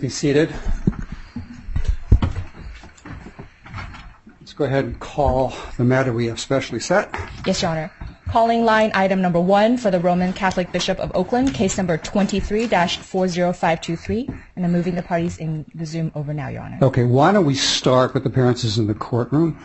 be seated. Let's go ahead and call the matter we have specially set. Yes, Your Honor. Calling line item number one for the Roman Catholic Bishop of Oakland, case number 23-40523. And I'm moving the parties in the Zoom over now, Your Honor. Okay, why don't we start with the appearances in the courtroom?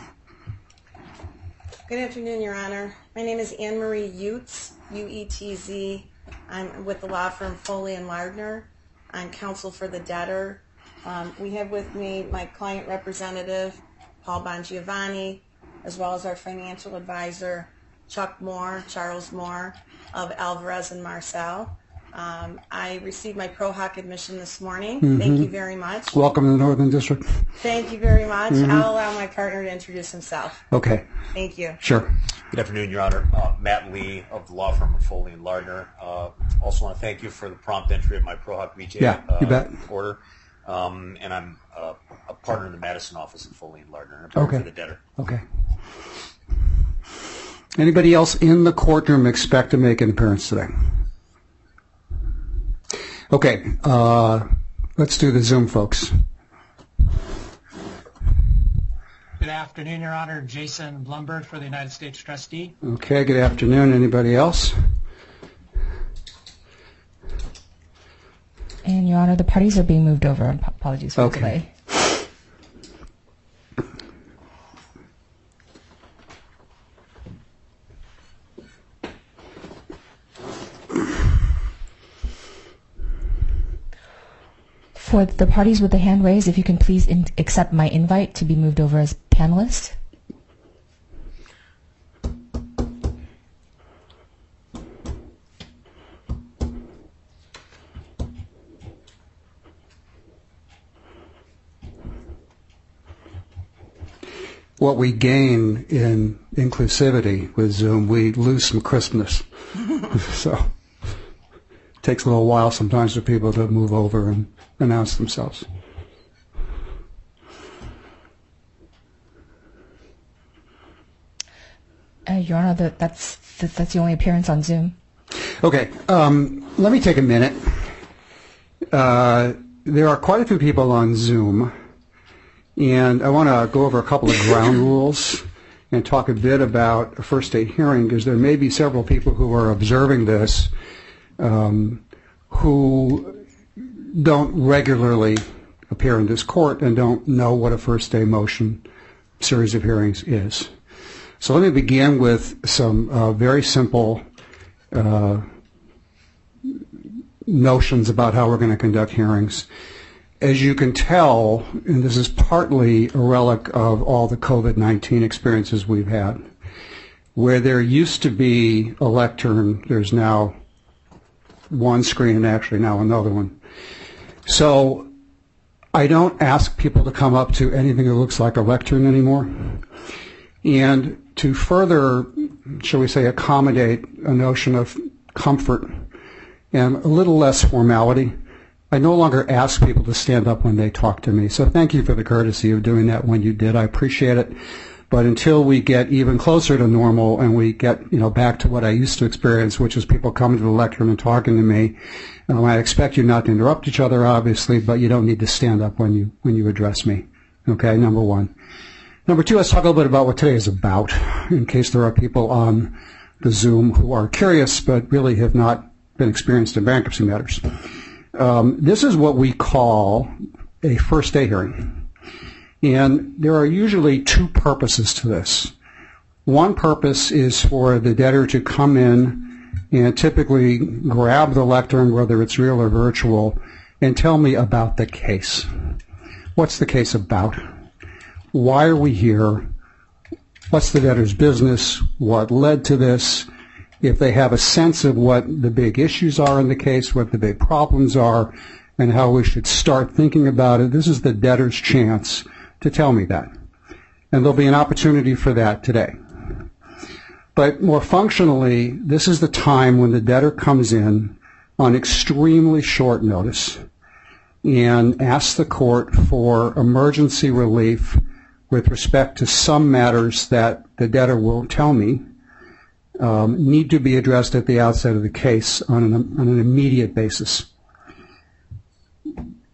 Good afternoon, Your Honor. My name is Anne Marie Uetz, U-E-T-Z. I'm with the law firm Foley and Lardner. I'm counsel for the debtor. Um, we have with me my client representative, Paul Bongiovanni, as well as our financial advisor, Chuck Moore, Charles Moore of Alvarez and Marsal. Um, I received my Pro Hac admission this morning. Thank you very much. Welcome to the Northern District. Thank you very much. I'll allow my partner to introduce himself. Okay, Thank you. sure. Good afternoon, Your Honor. Uh, Matt Lee of the law firm of Foley and Lardner. Uh, also want to thank you for the prompt entry of my Pro Hac Vice Yeah, you uh, bet. order. Um, and I'm uh, a partner in the Madison office of Foley and Lardner. and a Okay. for the debtor. Okay. Anybody else in the courtroom expect to make an appearance today? Okay, uh, let's do the Zoom, folks. Good afternoon, Your Honor. Jason Blumberg for the United States Trustee. Okay, good afternoon. Anybody else? And Your Honor, the parties are being moved over. Apologies for Okay. the delay. For the parties with the hand raised, if you can please in- accept my invite to be moved over as panelists. What we gain in inclusivity with Zoom, we lose some crispness. so it takes a little while sometimes for people to move over and announce themselves. Uh, Your Honor, that, that's that, that's the only appearance on Zoom. Okay, um, let me take a minute. Uh, there are quite a few people on Zoom, and I want to go over a couple of ground rules and talk a bit about a first day hearing because there may be several people who are observing this um, who don't regularly appear in this court and don't know what a first day motion series of hearings is. So let me begin with some uh, very simple uh, notions about how we're going to conduct hearings. As you can tell, and this is partly a relic of all the COVID-19 experiences we've had, where there used to be a lectern, there's now one screen and actually now another one. So I don't ask people to come up to anything that looks like a lectern anymore. And to further, shall we say, accommodate a notion of comfort and a little less formality, I no longer ask people to stand up when they talk to me. So thank you for the courtesy of doing that when you did. I appreciate it. But until we get even closer to normal and we get, you know, back to what I used to experience, which is people coming to the lectern and talking to me, um, I expect you not to interrupt each other, obviously, but you don't need to stand up when you when you address me. Okay, number one. Number two, let's talk a little bit about what today is about, in case there are people on the Zoom who are curious but really have not been experienced in bankruptcy matters. Um, this is what we call a first day hearing. And there are usually two purposes to this. One purpose is for the debtor to come in and typically grab the lectern, whether it's real or virtual, and tell me about the case. What's the case about? Why are we here? What's the debtor's business? What led to this? If they have a sense of what the big issues are in the case, what the big problems are, and how we should start thinking about it, this is the debtor's chance to tell me that. And there'll be an opportunity for that today. But more functionally, this is the time when the debtor comes in on extremely short notice and asks the court for emergency relief with respect to some matters that the debtor will tell me um, need to be addressed at the outset of the case on an, on an immediate basis.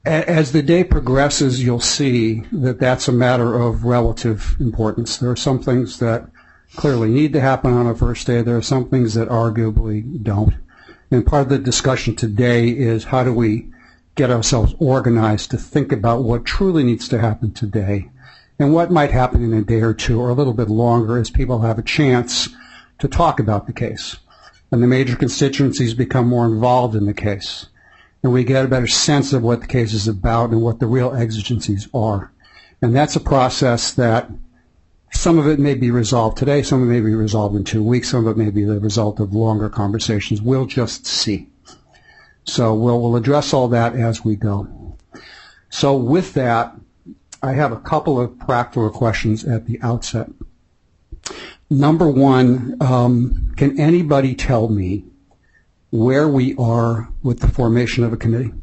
As the day progresses, you'll see that that's a matter of relative importance. There are some things that clearly need to happen on a first day. There are some things that arguably don't. And part of the discussion today is how do we get ourselves organized to think about what truly needs to happen today and what might happen in a day or two or a little bit longer as people have a chance to talk about the case. And the major constituencies become more involved in the case and we get a better sense of what the case is about and what the real exigencies are. And that's a process that some of it may be resolved today, some of it may be resolved in two weeks, some of it may be the result of longer conversations. We'll just see. So we'll, we'll address all that as we go. So with that, I have a couple of practical questions at the outset. Number one, um, can anybody tell me where we are with the formation of a committee.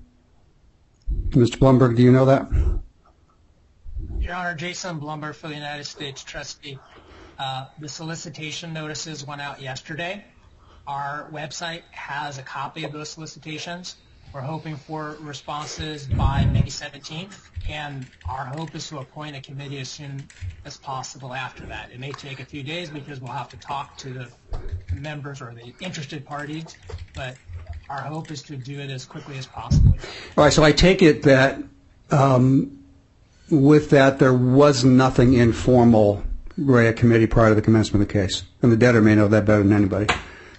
Mr. Blumberg, do you know that? Your Honor, Jason Blumberg for the United States Trustee. Uh, the solicitation notices went out yesterday. Our website has a copy of those solicitations. We're hoping for responses by May 17th, and our hope is to appoint a committee as soon as possible after that. It may take a few days because we'll have to talk to the members or the interested parties, but our hope is to do it as quickly as possible. All right, so I take it that um, with that there was nothing informal, Ray, a committee prior to the commencement of the case, and the debtor may know that better than anybody.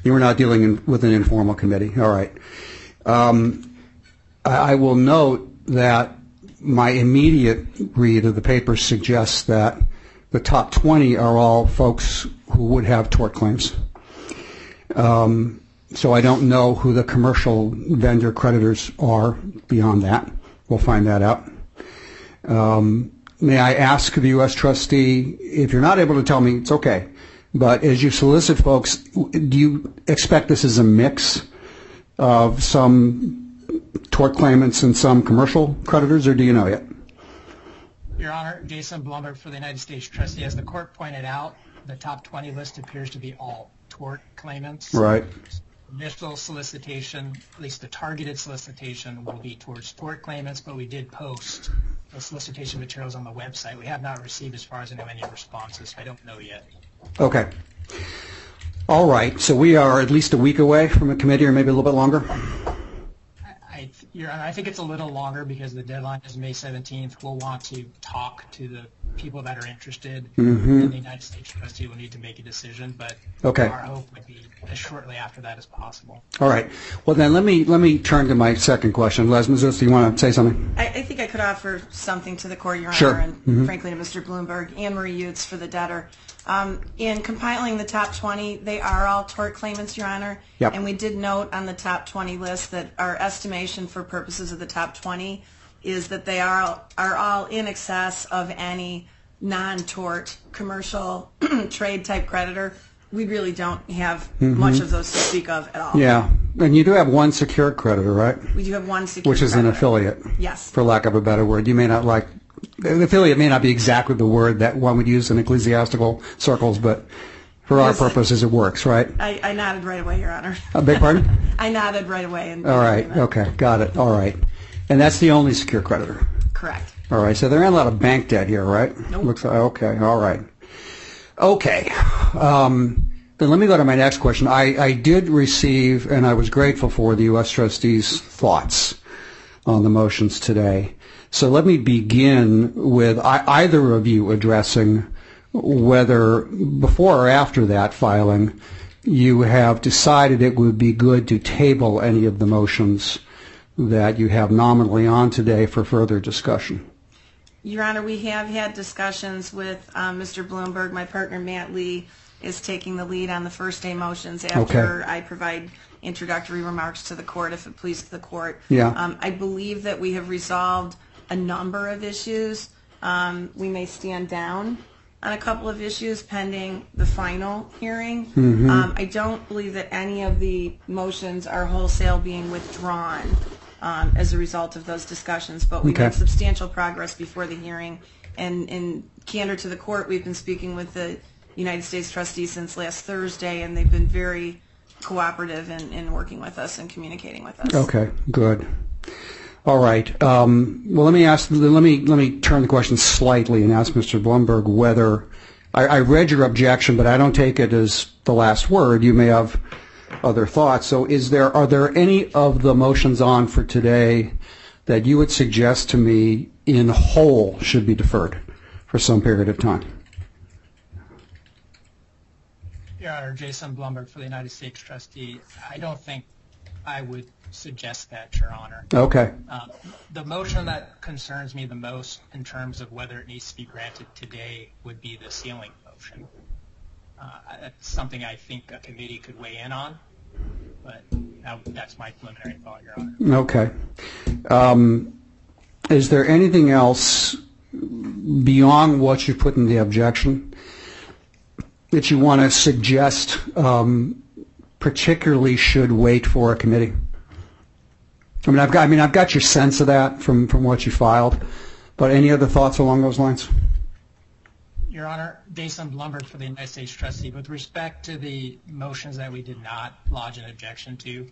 You were not dealing in, with an informal committee. All right. Um, I, will note that my immediate read of the paper suggests that the top 20 are all folks who would have tort claims. Um, so I don't know who the commercial vendor creditors are beyond that. We'll find that out. Um, may I ask the U.S. trustee, if you're not able to tell me, it's okay, but as you solicit folks, do you expect this as a mix of some tort claimants and some commercial creditors, or do you know yet? Your Honor, Jason Blumberg for the United States Trustee. As the court pointed out, the top 20 list appears to be all tort claimants. Right. Initial solicitation, at least the targeted solicitation, will be towards tort claimants, but we did post the solicitation materials on the website. We have not received, as far as I know, any responses. I don't know yet. Okay. All right. So we are at least a week away from a committee, or maybe a little bit longer. I, Your Honor, I think it's a little longer because the deadline is May 17th. We'll want to talk to the people that are interested, mm-hmm. and the United States trustee will need to make a decision. But Okay. our hope would be as shortly after that as possible. All right. Well, then let me let me turn to my second question. Les Mazus, do you want to say something? I, I think I could offer something to the court, Your Sure. Honor, and mm-hmm. frankly to Mr. Blumberg, Anne Marie Uetz for the debtor. Um, in compiling the top 20, they are all tort claimants, Your Honor. Yep. And we did note on the top 20 list that our estimation for purposes of the top 20 is that they are, are all in excess of any non-tort commercial trade type creditor. We really don't have much of those to speak of at all. Mm-hmm. Yeah. And you do have one secured creditor, right? We do have one secured Which is an affiliate. Yes. For lack of a better word. You may not like, affiliate may not be exactly the word that one would use in ecclesiastical circles, but for our Yes, I- purposes it works, right? I, I nodded right away, Your Honor. A big pardon? I nodded right away. And All right. Okay. Got it. All right. And that's the only secure creditor. Correct. All right. So there ain't a lot of bank debt here, right? Nope. Looks like, okay. All right. Okay. Um, then let me go to my next question. I, I did receive, and I was grateful for, the U.S. trustees' thoughts on the motions today. So let me begin with either of you addressing whether before or after that filing you have decided it would be good to table any of the motions that you have nominally on today for further discussion. Your Honor, we have had discussions with um, Mr. Blumberg. My partner, Matt Lee, is taking the lead on the first day motions after Okay. I provide introductory remarks to the court, if it pleases the court. Yeah. Um, I believe that we have resolved a number of issues. Um, We may stand down on a couple of issues pending the final hearing. Mm-hmm. Um, I don't believe that any of the motions are wholesale being withdrawn um, as a result of those discussions, but we Okay. made substantial progress before the hearing. And in candor to the court, we've been speaking with the United States trustees since last Thursday, and they've been very cooperative in, in working with us and communicating with us. Okay, good. All right. Um, well, let me ask. Let me let me turn the question slightly and ask Mr. Blumberg whether I, I read your objection, but I don't take it as the last word. You may have other thoughts. So, is there are there any of the motions on for today that you would suggest to me in whole should be deferred for some period of time? Your Honor, Jason Blumberg for the United States Trustee. I don't think I would suggest that, Your Honor. Okay. Um, the motion that concerns me the most in terms of whether it needs to be granted today would be the sealing motion. Uh, that's something I think a committee could weigh in on, but that, that's my preliminary thought, Your Honor. Okay. Um, is there anything else beyond what you put in the objection that you want to suggest um, particularly should wait for a committee? I mean, I've got, I mean, I've got your sense of that from, from what you filed, but any other thoughts along those lines? Your Honor, Jason Blumberg for the United States Trustee. With respect to the motions that we did not lodge an objection to,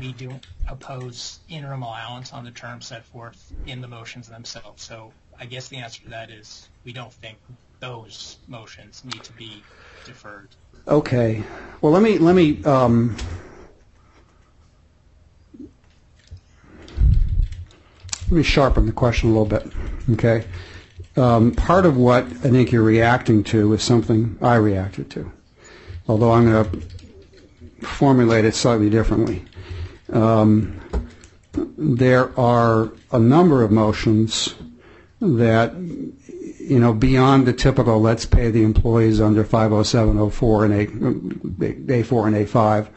we do oppose interim allowance on the terms set forth in the motions themselves. So I guess the answer to that is we don't think those motions need to be deferred. Okay. Well, let me let me um, let me sharpen the question a little bit. Okay. Um, part of what I think you're reacting to is something I reacted to, although I'm going to formulate it slightly differently. Um, there are a number of motions that you know, beyond the typical let's pay the employees under 50704 and A, A4 and A5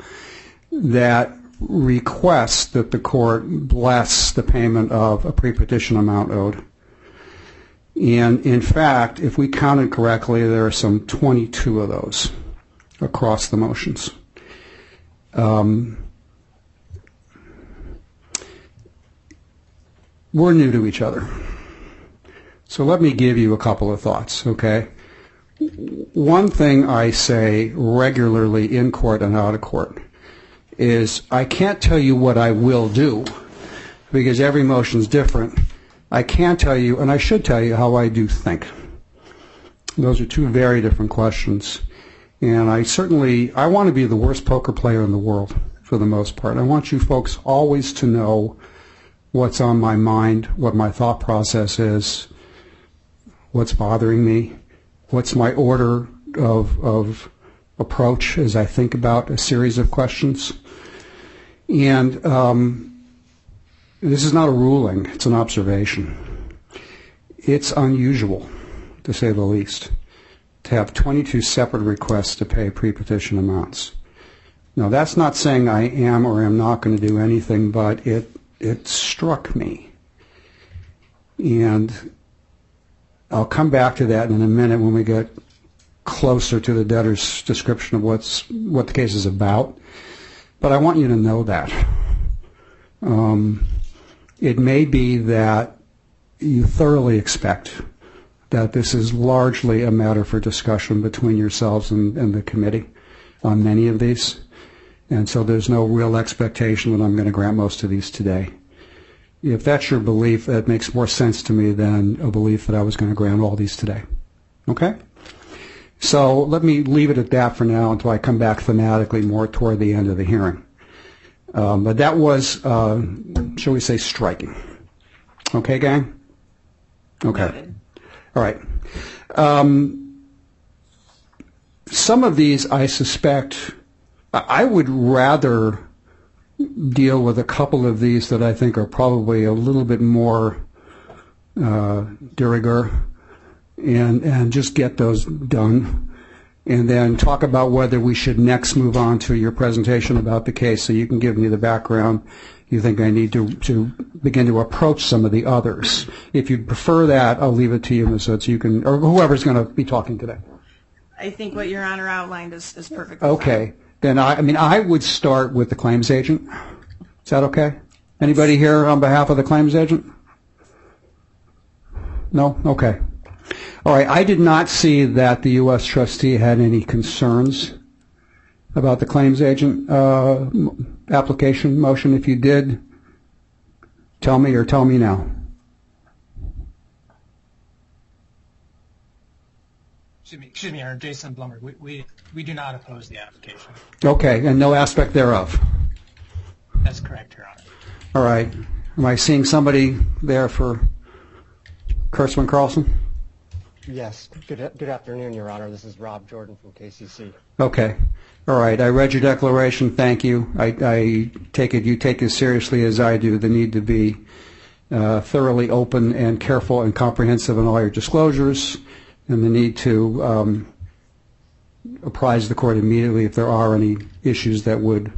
that request that the court bless the payment of a pre-petition amount owed. And in fact, if we counted correctly, there are some 22 of those across the motions. Um, we're new to each other. So let me give you a couple of thoughts, okay? One thing I say regularly in court and out of court is I can't tell you what I will do because every motion is different. I can tell you, and I should tell you, how I do think. Those are two very different questions. And I certainly, I want to be the worst poker player in the world for the most part. I want you folks always to know what's on my mind, what my thought process is, what's bothering me, what's my order of, of approach as I think about a series of questions. And um, this is not a ruling, it's an observation. It's unusual, to say the least, to have 22 separate requests to pay pre-petition amounts. Now, that's not saying I am or am not going to do anything, but it, it struck me. And I'll come back to that in a minute when we get closer to the debtor's description of what's what the case is about. But I want you to know that. Um, it may be that you thoroughly expect that this is largely a matter for discussion between yourselves and, and the committee on many of these. And so there's no real expectation that I'm going to grant most of these today if that's your belief, that makes more sense to me than a belief that I was going to grant all these today. Okay? So let me leave it at that for now until I come back thematically more toward the end of the hearing. Um, but that was, uh, shall we say, striking. Okay, gang? Okay. Noted. All right. Um, some of these, I suspect, I I would rather deal with a couple of these that I think are probably a little bit more uh, de rigueur and, and just get those done. And then talk about whether we should next move on to your presentation about the case so you can give me the background you think I need to, to begin to approach some of the others. If you'd prefer that, I'll leave it to you, Ms. Uetz. You can, or whoever's going to be talking today. I think what Your Honor outlined is, is perfectly fine. Then I, I mean, I would start with the claims agent. Is that okay? Anybody here on behalf of the claims agent? No? Okay. All right. I did not see that the U.S. trustee had any concerns about the claims agent uh, application motion. If you did, Tell me or tell me now. Excuse me, excuse Your Honor, Jason Blumberg. We, we, we do not oppose the application. Okay, and no aspect thereof. That's correct, Your Honor. All right. Am I seeing somebody there for Kurtzman Carson? Yes. Good, good afternoon, Your Honor. This is Rob Jordan from KCC. Okay. All right. I read your declaration. Thank you. I, I take it you take as seriously as I do the need to be uh, thoroughly open and careful and comprehensive in all your disclosures and the need to um, apprise the court immediately if there are any issues that would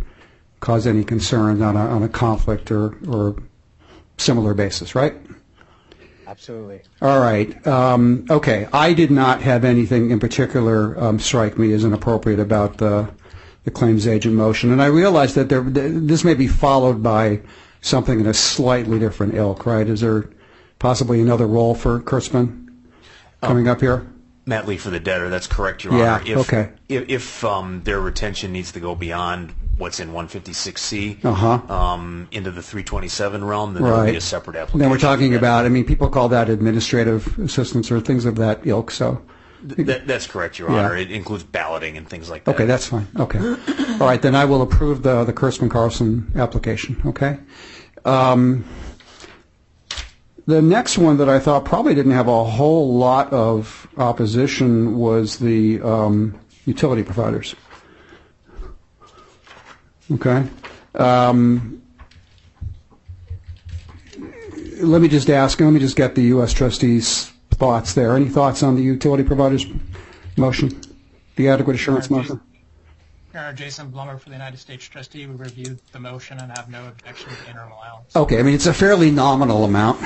cause any concern on a, on a conflict or, or similar basis, right? Absolutely. All right. Um, okay. I did not have anything in particular um, strike me as inappropriate about the, the claims agent motion, and I realize that there, this may be followed by something in a slightly different ilk, right? Is there possibly another role for Kurtzman coming up here? Matt Lee for the debtor. That's correct, Your Yeah, Honor. If, okay. If, if um, their retention needs to go beyond what's in 156C Uh-huh. um, into the 327 realm, then there will be Right. a separate application. Then we're talking about, I mean, people call that administrative assistance or things of that ilk, so. Th- that- that's correct, Your Yeah. Honor. It includes balloting and things like that. Okay, that's fine. Okay. All right, then I will approve the, the Kurtzman Carson application, okay? Um, The next one that I thought probably didn't have a whole lot of opposition was the um, utility providers. Okay? Um, Let me just ask, let me just get the U.S. trustees' thoughts there. Any thoughts on the utility providers motion? The adequate assurance Sure. motion? Your Honor, Jason Blumberg for the United States trustee. We reviewed the motion and have no objection to interim allowance. Okay, I mean, it's a fairly nominal amount,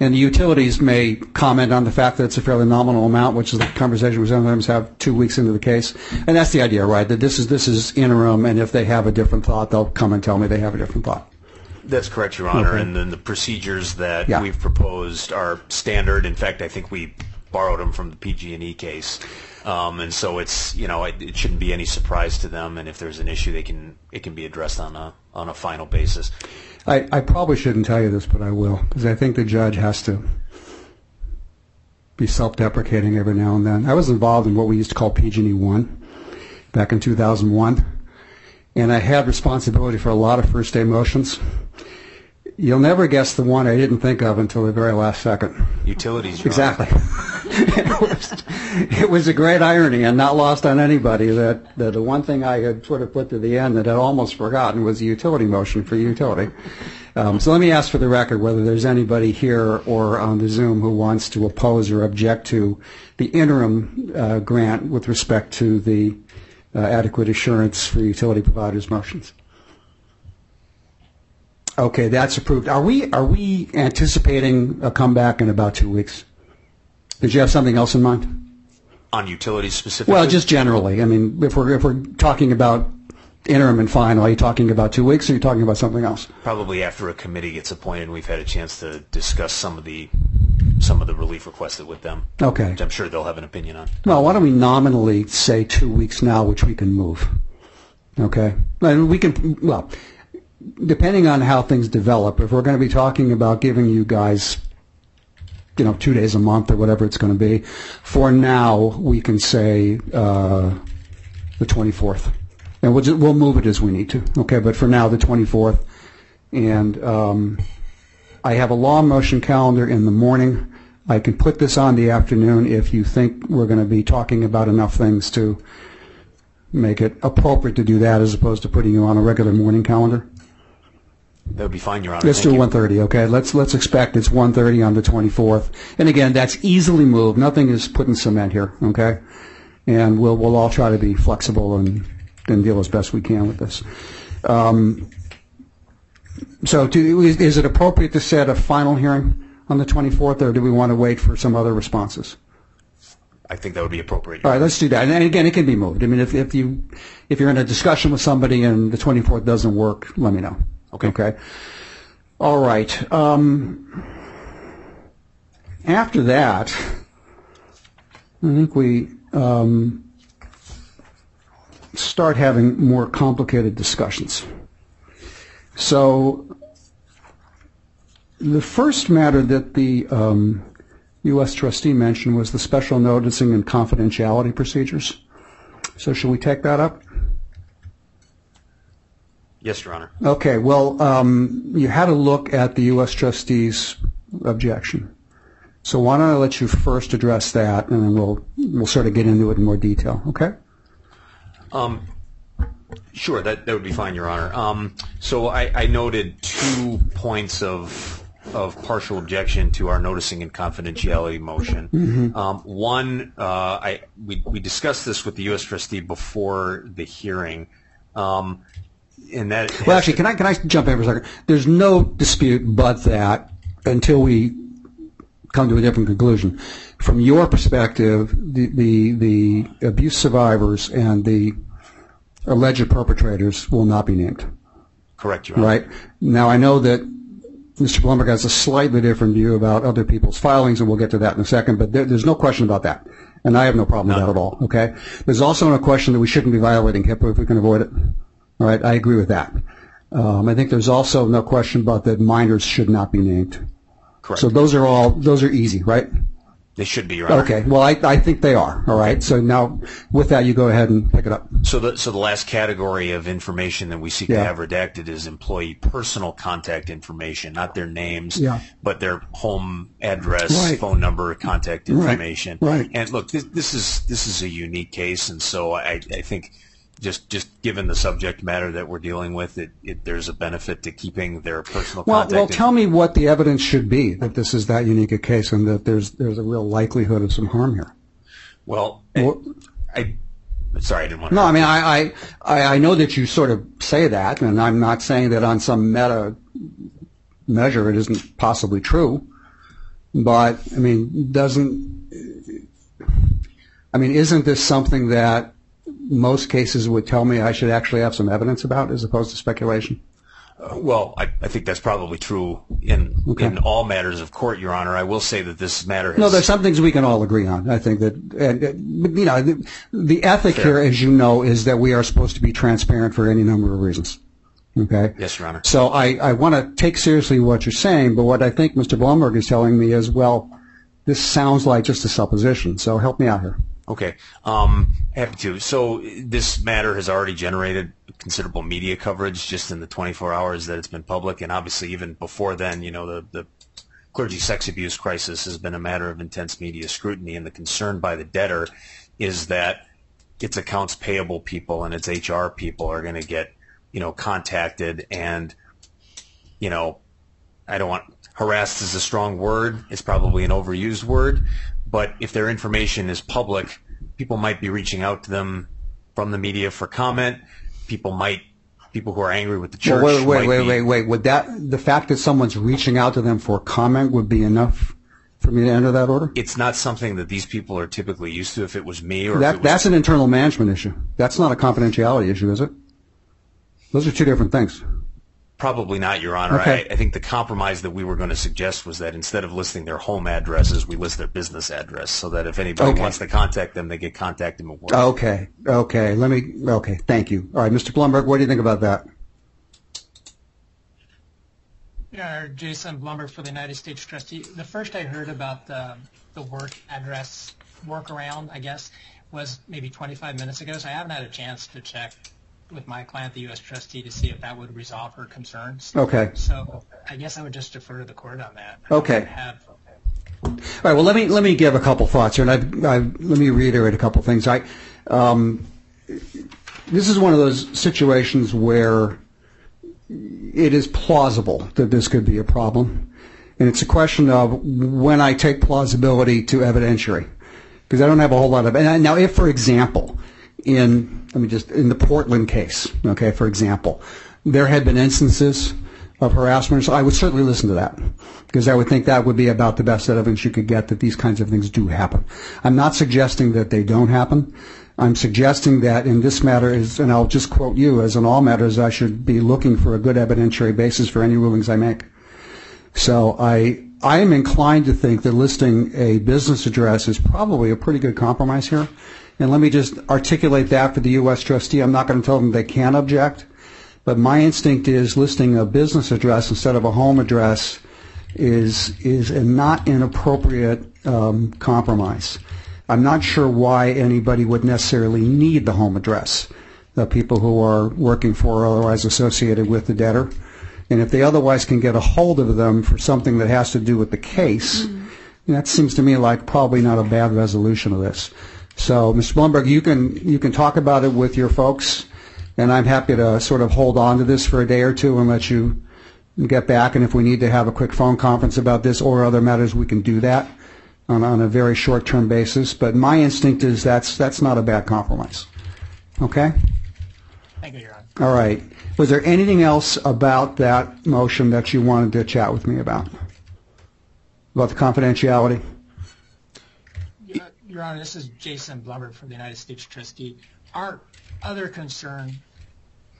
and the utilities may comment on the fact that it's a fairly nominal amount, which is the conversation we sometimes have two weeks into the case. And that's the idea, right? That this is, this is interim, and if they have a different thought, they'll come and tell me they have a different thought. That's correct, Your Honor. And then the procedures that Yeah. we've proposed are standard. In fact, I think we borrowed them from the PG&E case. Um, and so it's, you know, it, it shouldn't be any surprise to them. And if there's an issue, they can, it can be addressed on a, on a final basis. I, I probably shouldn't tell you this, but I will, because I think the judge has to be self-deprecating every now and then. I was involved in what we used to call PG&E 1 back in 2001, and I had responsibility for a lot of first day motions. You'll never guess the one I didn't think of until the very last second. Utilities, Exactly. It, was, it was a great irony and not lost on anybody that, that the one thing I had sort of put to the end that I'd almost forgotten was the utility motion for utility. Um, so let me ask for the record whether there's anybody here or on the Zoom who wants to oppose or object to the interim uh, grant with respect to the uh, adequate assurance for utility providers motions. Okay, that's approved. Are we are we anticipating a comeback in about two weeks? Did you have something else in mind? On utilities specifically? Well, just generally. I mean, if we're if we're talking about interim and final, are you talking about two weeks, or are you talking about something else? Probably after a committee gets appointed and we've had a chance to discuss some of the, some of the relief requested with them. Okay. Which I'm sure they'll have an opinion on. Well, why don't we nominally say two weeks now, which we can move? Okay, and we can. Well, depending on how things develop, if we're going to be talking about giving you guys, you know, two days a month or whatever it's going to be, for now we can say uh, the 24th, and we'll just, we'll move it as we need to. Okay, but for now the 24th, and um, I have a law motion calendar in the morning. I can put this on the afternoon if you think we're going to be talking about enough things to make it appropriate to do that as opposed to putting you on a regular morning calendar. That would be fine, Your Honor. Let's Thank do you. 1:30, okay? Let's let's expect it's 1:30 on the 24th. And again, that's easily moved. Nothing is put in cement here, okay? And we'll we'll all try to be flexible and and deal as best we can with this. Um, so, do, is, is it appropriate to set a final hearing on the 24th, or do we want to wait for some other responses? I think that would be appropriate. All right, let's do that. And again, it can be moved. I mean, if, if you if you're in a discussion with somebody and the 24th doesn't work, let me know. Okay. Okay. All right. Um, after that, I think we um, start having more complicated discussions. So the first matter that the um, U.S. trustee mentioned was the special noticing and confidentiality procedures. So should we take that up? Yes, Your Honor. Okay, well, um, you had a look at the U.S. trustee's objection. So why don't I let you first address that, and then we'll, we'll sort of get into it in more detail, okay? Um, Sure, that, that would be fine, Your Honor. Um, so I, I noted two points of of partial objection to our noticing and confidentiality motion. Um, one, uh, I we, we discussed this with the U.S. trustee before the hearing, that Well, actually, can I, can I jump in for a second? There's no dispute but that until we come to a different conclusion. From your perspective, the, the, the abuse survivors and the alleged perpetrators will not be named, correct, Your Honor. right? Now, I know that Mr. Blumberg has a slightly different view about other people's filings, and we'll get to that in a second, but there, there's no question about that. And I have no problem with that at all, okay? There's also no question that we shouldn't be violating HIPAA if we can avoid it. All right, I agree with that. Um, I think there's also no question about that minors should not be named. Correct. So those are all, those are easy, right? they should be, Your Honor. Okay, well, I, I think they are, all right? So now, with that, you go ahead and pick it up. So the so the last category of information that we seek Yeah. to have redacted is employee personal contact information, not their names, Yeah. but their home address, Right. phone number, contact information. right. And look, this, this is this is a unique case, and so I, I think just just given the subject matter that we're dealing with, it, it there's a benefit to keeping their personal Well, contact. well, tell me what the evidence should be that this is that unique a case and that there's, there's a real likelihood of some harm here. well, Well- I, I sorry, I didn't want to. No, I mean, I, I, I I know that you sort of say that, and I'm not saying that on some meta measure it isn't possibly true. But, I mean, doesn't, I mean, isn't this something that most cases would tell me I should actually have some evidence about as opposed to speculation? Well, I, I think that's probably true in Okay. in all matters of court, Your Honor. I will say that this matter has No, there's some things we can all agree on. I think that, and, uh, you know, the, the ethic here, as you know, is that we are supposed to be transparent for any number of reasons. Okay? Yes, Your Honor. So I, I want to take seriously what you're saying, but what I think Mr. Blumberg is telling me is, well, this sounds like just a supposition. So help me out here. Okay, um, happy to. So this matter has already generated considerable media coverage just in the 24 hours that it's been public, and obviously even before then, you know, the, the clergy sex abuse crisis has been a matter of intense media scrutiny, and the concern by the debtor is that its accounts payable people and its HR people are going to get, you know, contacted and, you know, I don't want harassed is a strong word. It's probably an overused word, but if their information is public, people might be reaching out to them from the media for comment. People might, people who are angry with the church. Well, wait, wait, wait, be- wait, wait. Would that, the fact that someone's reaching out to them for comment would be enough for me to enter that order? It's not something that these people are typically used to. If it was me or That, was, that's an internal management issue. That's not a confidentiality issue, is it? Those are two different things. Probably not, Your Honor. Okay. I, I think the compromise that we were going to suggest was that instead of listing their home addresses, we list their business address, so that if anybody Okay. wants to contact them, they get contact them. Okay, okay. Let me, okay, thank you. All right, Mr. Blumberg, what do you think about that? Yeah, Jason Blumberg for the United States Trustee. The first I heard about the, the work address workaround, I guess, was maybe 25 minutes ago, so I haven't had a chance to check with my client, the U.S. trustee, to see if that would resolve her concerns. Okay. So I guess I would just defer to the court on that. Okay. Have, All right. Well, let me let me give a couple thoughts here, and I, I let me reiterate a couple things. I, um, this is one of those situations where it is plausible that this could be a problem, and it's a question of when I take plausibility to evidentiary, because I don't have a whole lot of. And now, if for example, in let me just in the Portland case, okay, for example, there had been instances of harassment, so I would certainly listen to that because I would think that would be about the best evidence you could get that these kinds of things do happen. I'm not suggesting that they don't happen. I'm suggesting that in this matter is, and I'll just quote you, as in all matters, I should be looking for a good evidentiary basis for any rulings I make. So I I am inclined to think that listing a business address is probably a pretty good compromise here. And let me just articulate that for the U.S. trustee. I'm not going to tell them they can object, but my instinct is listing a business address instead of a home address is is a not inappropriate um, compromise. I'm not sure why anybody would necessarily need the home address. The people who are working for or otherwise associated with the debtor, and if they otherwise can get a hold of them for something that has to do with the case, that seems to me like probably not a bad resolution of this. So, Mr. Blumberg, you can you can talk about it with your folks, and I'm happy to sort of hold on to this for a day or two and let you get back. And if we need to have a quick phone conference about this or other matters, we can do that on, on a very short-term basis. But my instinct is that's that's not a bad compromise. Okay. Thank you, Your Honor. All right. Was there anything else about that motion that you wanted to chat with me about? About the confidentiality? Your- Honor, this is Jason Blumberg from the United States Trustee. Our other concern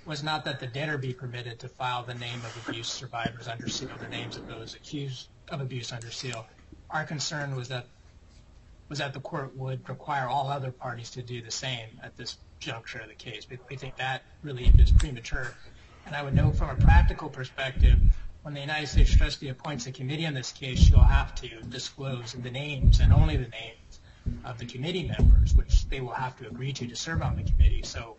was not that the debtor be permitted to file the name of abuse survivors under seal, the names of those accused of abuse under seal. Our concern was that was that the court would require all other parties to do the same at this juncture of the case. We, think that really is premature. And I would note from a practical perspective, when the United States Trustee appoints a committee in this case, she'll have to disclose the names and only the names of the committee members, which they will have to agree to to serve on the committee. So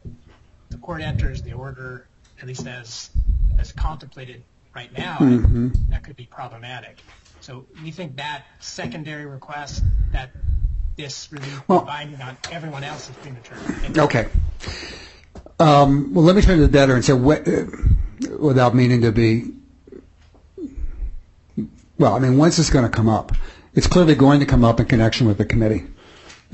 the court enters the order, at least as as contemplated right now, and that could be problematic. So we think that secondary request that this relief Well- binding on everyone else is premature. Okay. Um, well, let me turn to the debtor and say, wh- uh, without meaning to be, well, I mean, when's this going to come up? It's clearly going to come up in connection with the committee.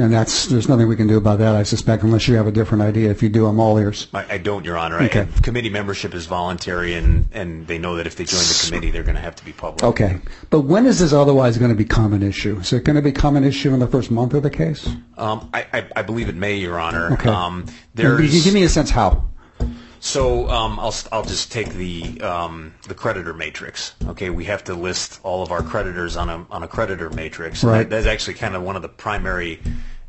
And that's, there's nothing we can do about that, I suspect, unless you have a different idea. If you do, I'm all ears. I, I don't, Your Honor. I- Okay. committee membership is voluntary, and, and they know that if they join the committee, they're going to have to be public. Okay. But when is this otherwise going to become an issue? Is it going to become an issue in the first month of the case? Um, I, I, I believe it may, Your Honor. Okay. Um, Give me a sense how. So um, I'll I'll just take the um, the creditor matrix. Okay, we have to list all of our creditors on a on a creditor matrix. Right. that- that's actually kind of one of the primary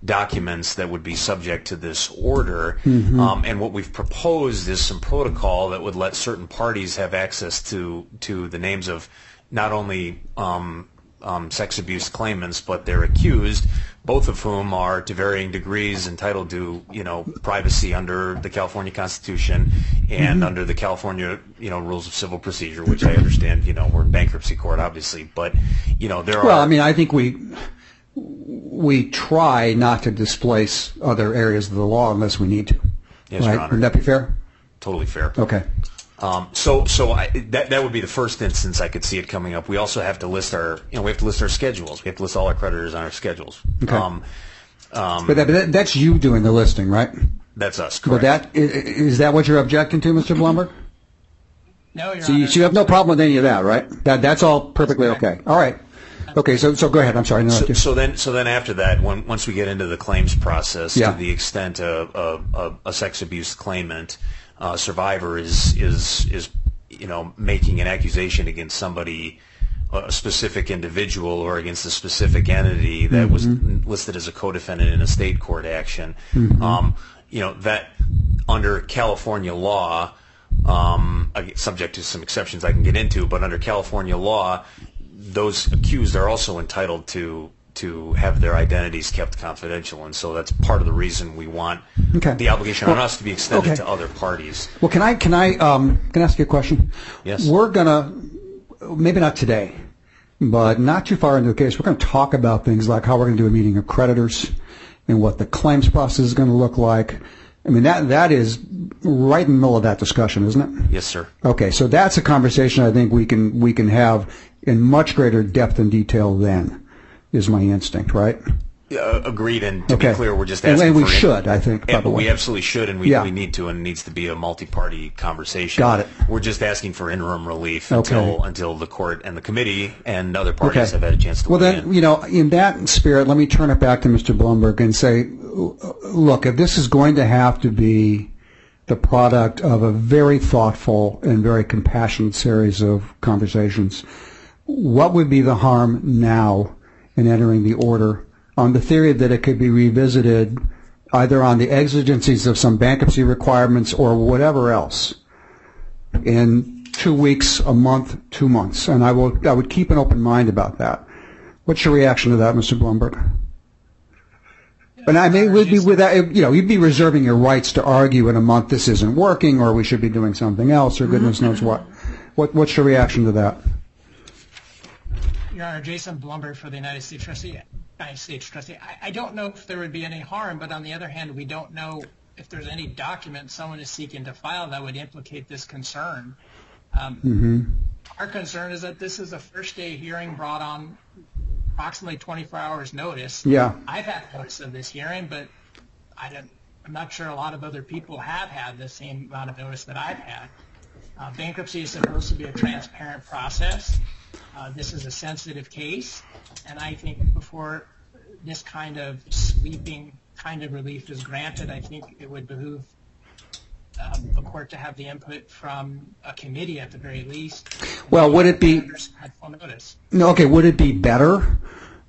documents that would be subject to this order. Mm-hmm. Um, and what we've proposed is some protocol that would let certain parties have access to to the names of not only um, um, sex abuse claimants, but their accused, both of whom are to varying degrees entitled to, you know, privacy under the California Constitution and Mm-hmm. under the California, you know, rules of civil procedure, which I understand, you know, we're in bankruptcy court, obviously, but, you know, there are. Well, I mean, I think we we try not to displace other areas of the law unless we need to. Yes, Your right? Honor. Would that be fair? totally fair. Okay. Um, so, so I, that that would be the first instance I could see it coming up. We also have to list our, you know, we have to list our schedules. We have to list all our creditors on our schedules. Okay. Um, um, But, that, but that, that's you doing the listing, right? that's us, But correct? that i- i- is that what you're objecting to, Mr. Blumberg? No, Your So you, Honor. so you have no problem with any of that, right? That that's all perfectly That's okay. All right. Okay. So so go ahead. I'm sorry. I interrupted So, you. so then, so then after that, when, once we get into the claims process, Yeah. to the extent of, a, a, a sex abuse claimant uh, survivor is is is you know making an accusation against somebody, a specific individual, or against a specific entity that was Mm-hmm. listed as a co-defendant in a state court action, um, you know that under California law. Um, subject to some exceptions I can get into, but under California law, those accused are also entitled to to have their identities kept confidential, and so that's part of the reason we want Okay. the obligation on us to be extended okay. to other parties. Well, can I can I um, can I ask you a question? Yes. We're gonna maybe not today, but not too far into the case, we're going to talk about things like how we're going to do a meeting of creditors and what the claims process is going to look like. I mean that that is right in the middle of that discussion, isn't it? Yes, sir. Okay, so that's a conversation I think we can we can have in much greater depth and detail. Then is my instinct, right? Uh, agreed, and to Okay. be clear, we're just asking and we for in- should, I think, by and the way. we absolutely should, and we, Yeah. we need to, and it needs to be a multi-party conversation. Got it. We're just asking for interim relief Okay. until until the court and the committee and other parties Okay. have had a chance to Well, then, in. you know, in that spirit, let me turn it back to Mr. Blumberg and say, look, if this is going to have to be the product of a very thoughtful and very compassionate series of conversations, what would be the harm now in entering the order on the theory that it could be revisited either on the exigencies of some bankruptcy requirements or whatever else in two weeks, a month, two months, and I will, I would keep an open mind about that. What's your reaction to that, Mr. Blumberg? And I mean, would be without, you know, you'd be reserving your rights to argue in a month this isn't working, or we should be doing something else, or goodness mm-hmm. knows what. What, what's your reaction to that? Your Honor, Jason Blumberg for the United States Trustee. United States Trustee. I, don't know if there would be any harm, but on the other hand, we don't know if there's any document someone is seeking to file that would implicate this concern. Um, Our concern is that this is a first day hearing brought on approximately 24 hours notice. Yeah. I've had notice of this hearing, but I don't, I'm not sure a lot of other people have had the same amount of notice that I've had. Uh, bankruptcy is supposed to be a transparent process. Uh, this is a sensitive case, and I think before this kind of sweeping kind of relief is granted, I think it would behoove um, the court to have the input from a committee at the very least. Well, would it be- Had full notice. No, okay, would it be better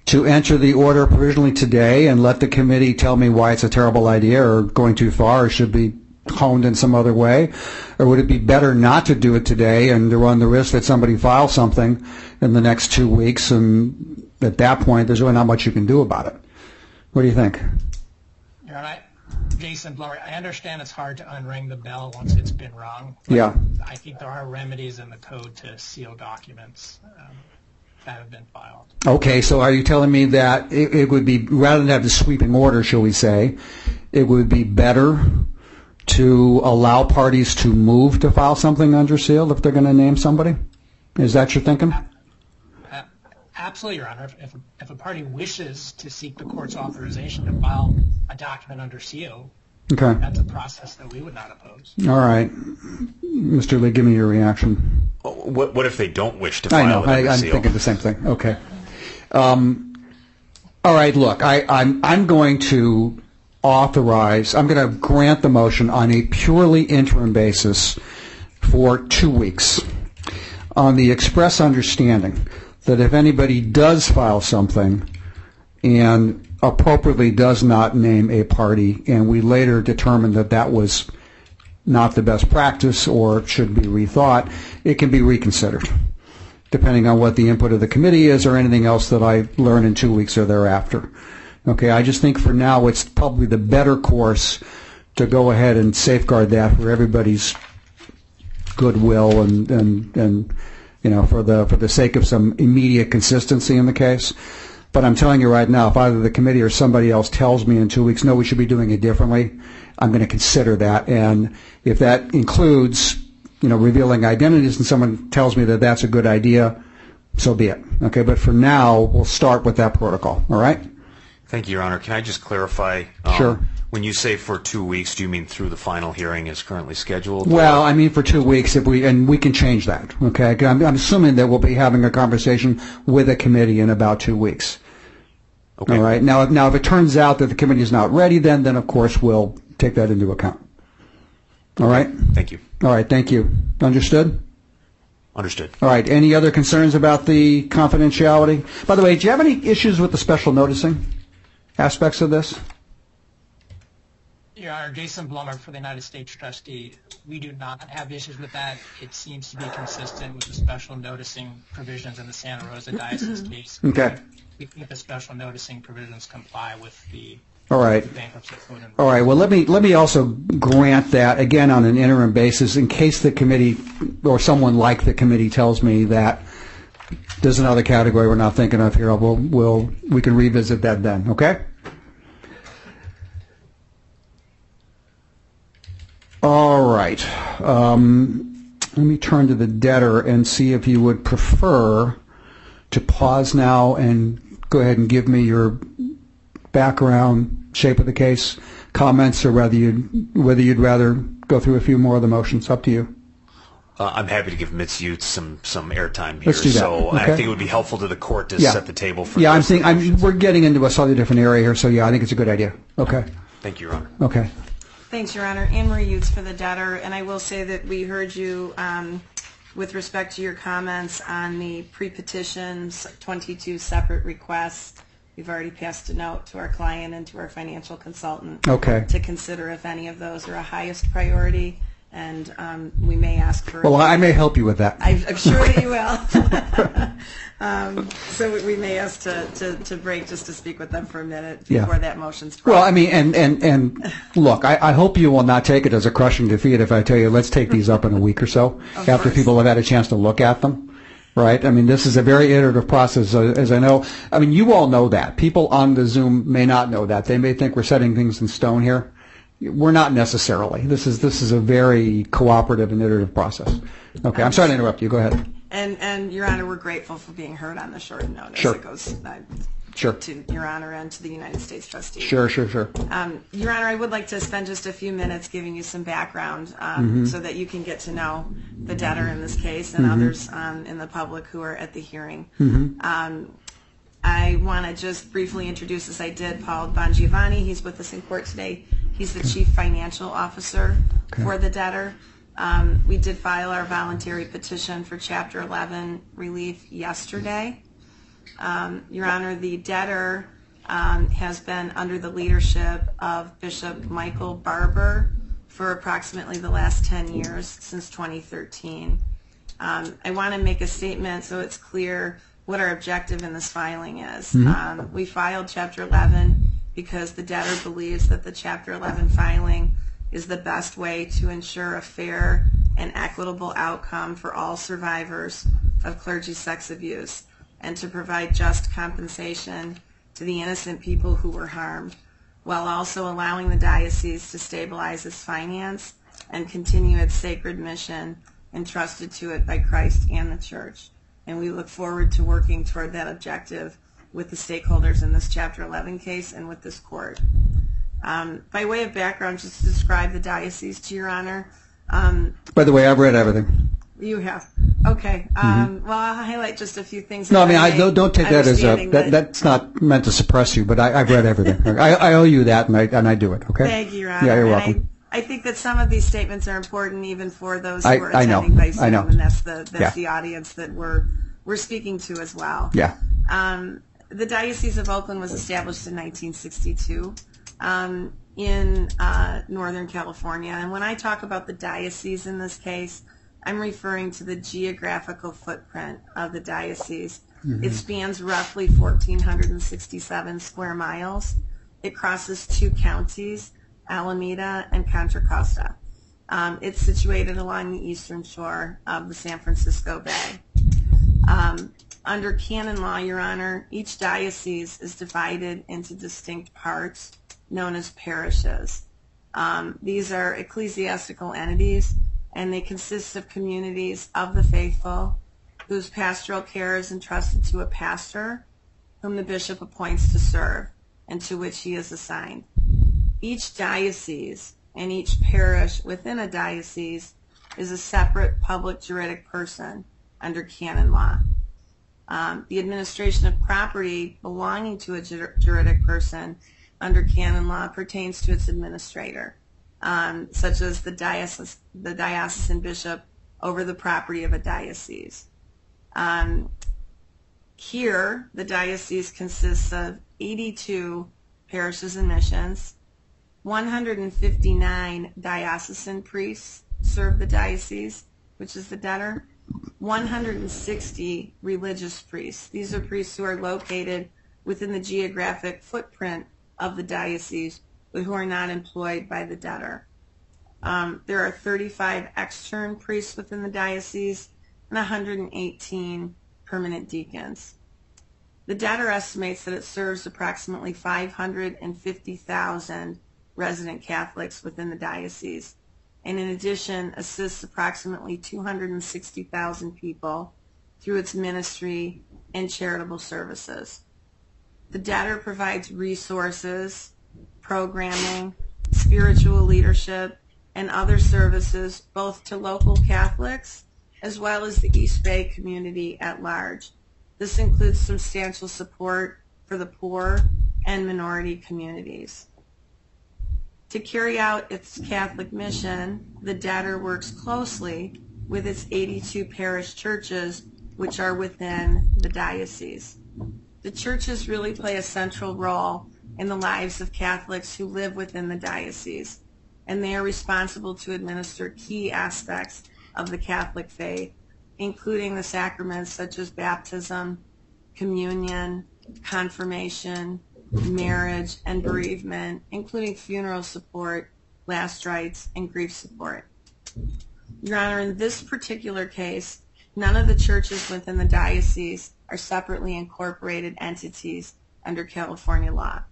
to enter the order provisionally today and let the committee tell me why it's a terrible idea or going too far or should be honed in some other way? Or would it be better not to do it today and to run the risk that somebody files something in the next two weeks and at that point there's really not much you can do about it? What do you think? I- Jason Blower, I understand it's hard to unring the bell once it's been rung. Yeah. I think there are remedies in the code to seal documents um, that have been filed. Okay, so are you telling me that it, it would be, rather than have the sweeping order, shall we say, it would be better to allow parties to move to file something under seal if they're going to name somebody? Is that your thinking? Absolutely, Your Honor. If- If, if a party wishes to seek the court's authorization to file a document under seal, Okay, that's a process that we would not oppose. all right. Mr. Lee, give me your reaction. What, what if they don't wish to I file know, it under I, I'm seal? thinking the same thing. Okay. Um, all right, look, I, I'm, I'm going to authorize, I'm going to grant the motion on a purely interim basis for two weeks on the express understanding that if anybody does file something and appropriately does not name a party and we later determine that that was not the best practice or should be rethought, it can be reconsidered, depending on what the input of the committee is or anything else that I learn in two weeks or thereafter. Okay, I just think for now it's probably the better course to go ahead and safeguard that for everybody's goodwill and, and, and you know, for the, for the sake of some immediate consistency in the case. But I'm telling you right now, if either the committee or somebody else tells me in two weeks, no, we should be doing it differently, I'm going to consider that. And if that includes, you know, revealing identities and someone tells me that that's a good idea, so be it. Okay, but for now, we'll start with that protocol, all right? Thank you, Your Honor. Can I just clarify? um, Sure. When you say for two weeks, do you mean through the final hearing is currently scheduled? Well, I mean, for two weeks, if we, and we can change that, okay? I'm, I'm assuming that we'll be having a conversation with a committee in about two weeks. Okay. All right. Now, if- now, if it turns out that the committee is not ready, then, then of course we'll take that into account. All right. Thank you. All right. Thank you. Understood. Understood. All right. Any other concerns about the confidentiality? By the way, do you have any issues with the special noticing aspects of this? Your Honor, Jason Blumberg for the United States Trustee. We do not have issues with that. It seems to be consistent with the special noticing provisions in the Santa Rosa Diocese case. Okay. We think the special noticing provisions comply with the All right. bankruptcy code. All right. Well, let me let me also grant that again on an interim basis in case the committee or someone like the committee tells me that there's another category we're not thinking of here. We'll we'll we can revisit that then. Okay. All right. Um, let me turn to the debtor and see if you would prefer to pause now and go ahead and give me your background, shape of the case, comments, or whether you'd whether you'd rather go through a few more of the motions. Up to you. Uh, I'm happy to give. Uetz some, some airtime here. Let's do that. So I think it would be helpful to the court to Yeah. set the table for Yeah, I'm thinking. I'm, we're getting into a slightly different area here, so yeah, I think it's a good idea. Okay. Thank you, Your Honor. Okay. Thanks, Your Honor. Anne Marie Uetz for the debtor, and I will say that we heard you um, with respect to your comments on the pre-petitions, 22 separate requests. We've already passed a note to our client and to our financial consultant Okay. to consider if any of those are a highest priority. And um, we may ask for. Well, I may help you with that. I- I'm sure that you will. Um, So we- we may ask to, to, to break just to speak with them for a minute Yeah. before that motion's brought. Well, I mean, and, and, and look, I, I hope you will not take it as a crushing defeat if I tell you, let's take these up in a week or so, Of after course. people have had a chance to look at them, right? I mean, this is a very iterative process, uh, as I know. I mean, you all know that. People on the Zoom may not know that. They may think we're setting things in stone here. We're not necessarily. This is, this is a very cooperative and iterative process. Okay, I'm sorry to interrupt you. Go ahead. And, and Your Honor, we're grateful for being heard on the short notice. Sure. It goes uh, Sure. to Your Honor and to the United States trustee. Sure, sure, sure. Um, Your Honor, I would like to spend just a few minutes giving you some background Mm-hmm. um, so that you can get to know the debtor in this case and Mm-hmm. others um, in the public who are at the hearing. Um, I want to just briefly introduce, as I did, Paul Bongiovanni. He's with us in court today. He's the Chief Financial Officer for the debtor. Um, We did file our voluntary petition for Chapter 11 relief yesterday. Um, Your Honor, the debtor um, has been under the leadership of Bishop Michael Barber for approximately the last 10 years, since 2013. Um, I want to make a statement so it's clear what our objective in this filing is. Um, we filed Chapter 11 because the debtor believes that the Chapter 11 filing is the best way to ensure a fair and equitable outcome for all survivors of clergy sex abuse and to provide just compensation to the innocent people who were harmed while also allowing the diocese to stabilize its finance and continue its sacred mission entrusted to it by Christ and the Church. And we look forward to working toward that objective with the stakeholders in this Chapter 11 case and with this court. Um, by way of background, just to describe the diocese to your honor, um, By the way, I've read everything. you have. Okay. Um, Well, I'll highlight just a few things. Mm-hmm. No, I mean, I may, don't, don't take that as a, that, that's not meant to suppress you, but I, I've read everything. I, I owe you that, and I, and I do it, okay? Thank you, Your Honor. Yeah, you're welcome. I, think that some of these statements are important even for those who I- are I know. attending by Zoom, I know. and that's the that's Yeah. the audience that we're we're speaking to as well. Yeah. Um, the Diocese of Oakland was established in 1962 um, in uh, Northern California. And when I talk about the diocese in this case, I'm referring to the geographical footprint of the diocese. It spans roughly 1,467 square miles. It crosses two counties, Alameda and Contra Costa. Um, it's situated along the eastern shore of the San Francisco Bay. Um, under canon law, Your Honor, each diocese is divided into distinct parts known as parishes. Um, these are ecclesiastical entities, and they consist of communities of the faithful whose pastoral care is entrusted to a pastor whom the bishop appoints to serve and to which he is assigned. Each diocese and each parish within a diocese is a separate public juridic person under canon law. Um, the administration of property belonging to a jur- juridic person under canon law pertains to its administrator, um, such as the, diocese, the diocesan bishop over the property of a diocese. Um, here, the diocese consists of 82 parishes and missions. 159 diocesan priests serve the diocese, which is the debtor. 160 religious priests. These are priests who are located within the geographic footprint of the diocese, but who are not employed by the debtor. Um, there are 35 extern priests within the diocese and 118 permanent deacons. The debtor estimates that it serves approximately 550,000 resident Catholics within the diocese, and in addition assists approximately 260,000 people through its ministry and charitable services. The debtor provides resources, programming, spiritual leadership, and other services both to local Catholics as well as the East Bay community at large. This includes substantial support for the poor and minority communities. To carry out its Catholic mission, the debtor works closely with its 82 parish churches which are within the diocese. The churches really play a central role in the lives of Catholics who live within the diocese. and they are responsible to administer key aspects of the Catholic faith, including the sacraments such as baptism, communion, confirmation, marriage, and bereavement, including funeral support, last rites, and grief support. Your Honor, in this particular case, none of the churches within the diocese are separately incorporated entities under California law.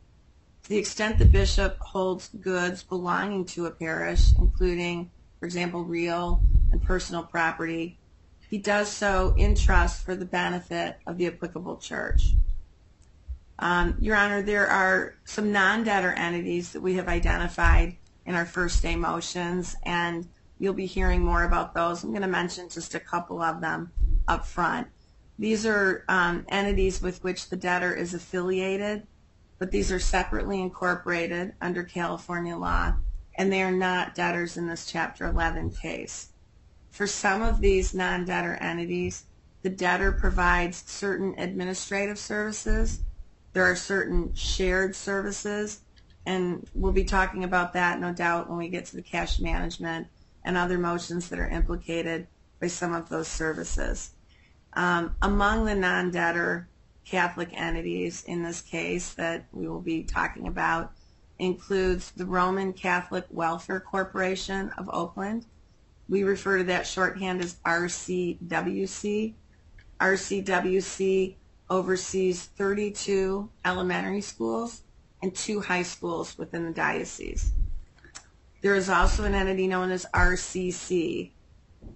To the extent the bishop holds goods belonging to a parish, including, for example, real and personal property, he does so in trust for the benefit of the applicable church. Um, Your Honor, there are some non-debtor entities that we have identified in our first day motions, and you'll be hearing more about those. I'm going to mention just a couple of them up front. These are um, entities with which the debtor is affiliated, but these are separately incorporated under California law, and they are not debtors in this Chapter 11 case. For some of these non-debtor entities, the debtor provides certain administrative services. There are certain shared services, and we'll be talking about that, no doubt, when we get to the cash management and other motions that are implicated by some of those services. Um, among the non-debtor Catholic entities in this case that we will be talking about includes the Roman Catholic Welfare Corporation of Oakland. We refer to that shorthand as RCWC. RCWC oversees 32 elementary schools and two high schools within the diocese. There is also an entity known as RCC,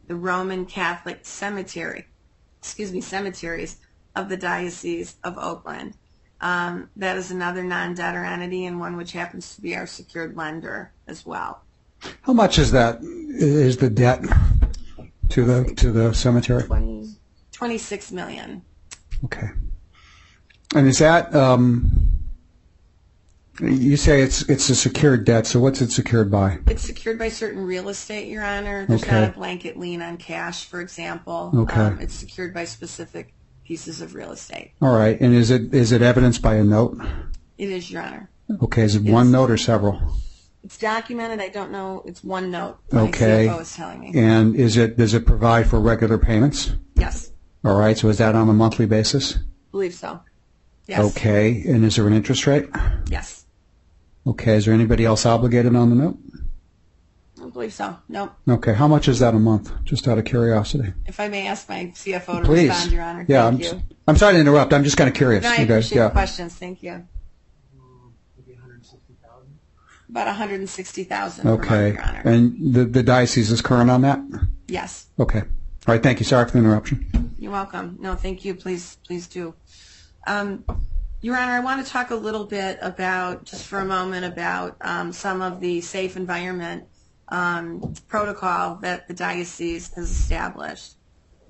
the Roman Catholic Cemetery, excuse me, cemeteries of the Diocese of Oakland. Um, that is another non-debtor entity and one which happens to be our secured lender as well. How much is that, is the debt to the, to the cemetery? 20, 26 million. Okay. And is that, um, you say it's, it's a secured debt, so what's it secured by? It's secured by certain real estate, Your Honor. There's Okay. not a blanket lien on cash, for example. Okay. Um, it's secured by specific pieces of real estate. All right, and is it, is it evidenced by a note? It is, Your Honor. Okay, is it one note or several? It's documented. I don't know. It's one note. My Okay. CFO is telling me. And is it, does it provide for regular payments? Yes. All right, so is that on a monthly basis? Believe so. Yes. Okay, and is there an interest rate? Yes. Okay, is there anybody else obligated on the note? I believe so. Nope. Okay, how much is that a month? Just out of curiosity. If I may ask my CFO to Please. respond, Your Honor. Yeah, Thank I'm, you. I'm sorry to interrupt. I'm just kind of curious. No, I you guys, appreciate yeah. questions. Thank you. About 160000 per month, Okay, Your Honor. and the, the diocese is current on that? yes. Okay. All right, thank you. Sorry for the interruption. You're welcome. No, thank you. Please, please do. Um, Your Honor, I want to talk a little bit about, just for a moment, about um, some of the safe environment um, protocol that the diocese has established.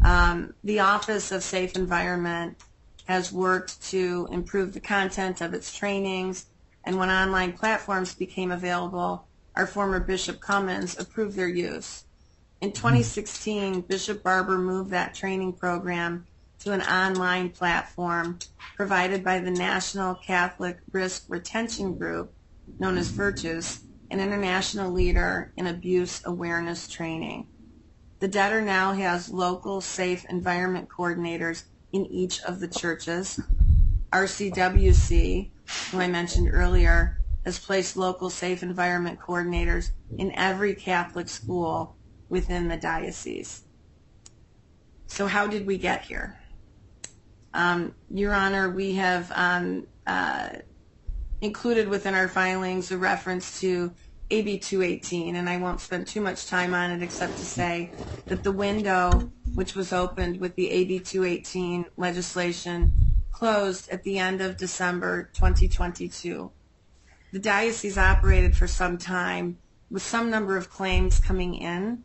The Office of Safe Environment has worked to improve the content of its trainings, and when online platforms became available, our former Bishop Cummins approved their use. In 2016, Bishop Barber moved that training program to an online platform provided by the National Catholic Risk Retention Group, known as Virtus, an international leader in abuse awareness training. The debtor now has local safe environment coordinators in each of the churches. RCWC, who I mentioned earlier, has placed local safe environment coordinators in every Catholic school within the diocese. So how did we get here? Um, Your Honor, we have um, uh, included within our filings a reference to AB 218, and I won't spend too much time on it except to say that the window which was opened with the AB 218 legislation closed at the end of December 2022. The diocese operated for some time with some number of claims coming in,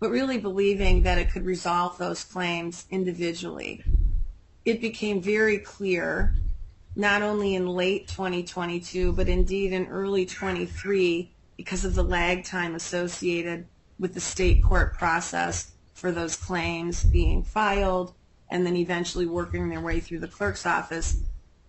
but really believing that it could resolve those claims individually. It became very clear, not only in late 2022, but indeed in early 23, because of the lag time associated with the state court process for those claims being filed and then eventually working their way through the clerk's office,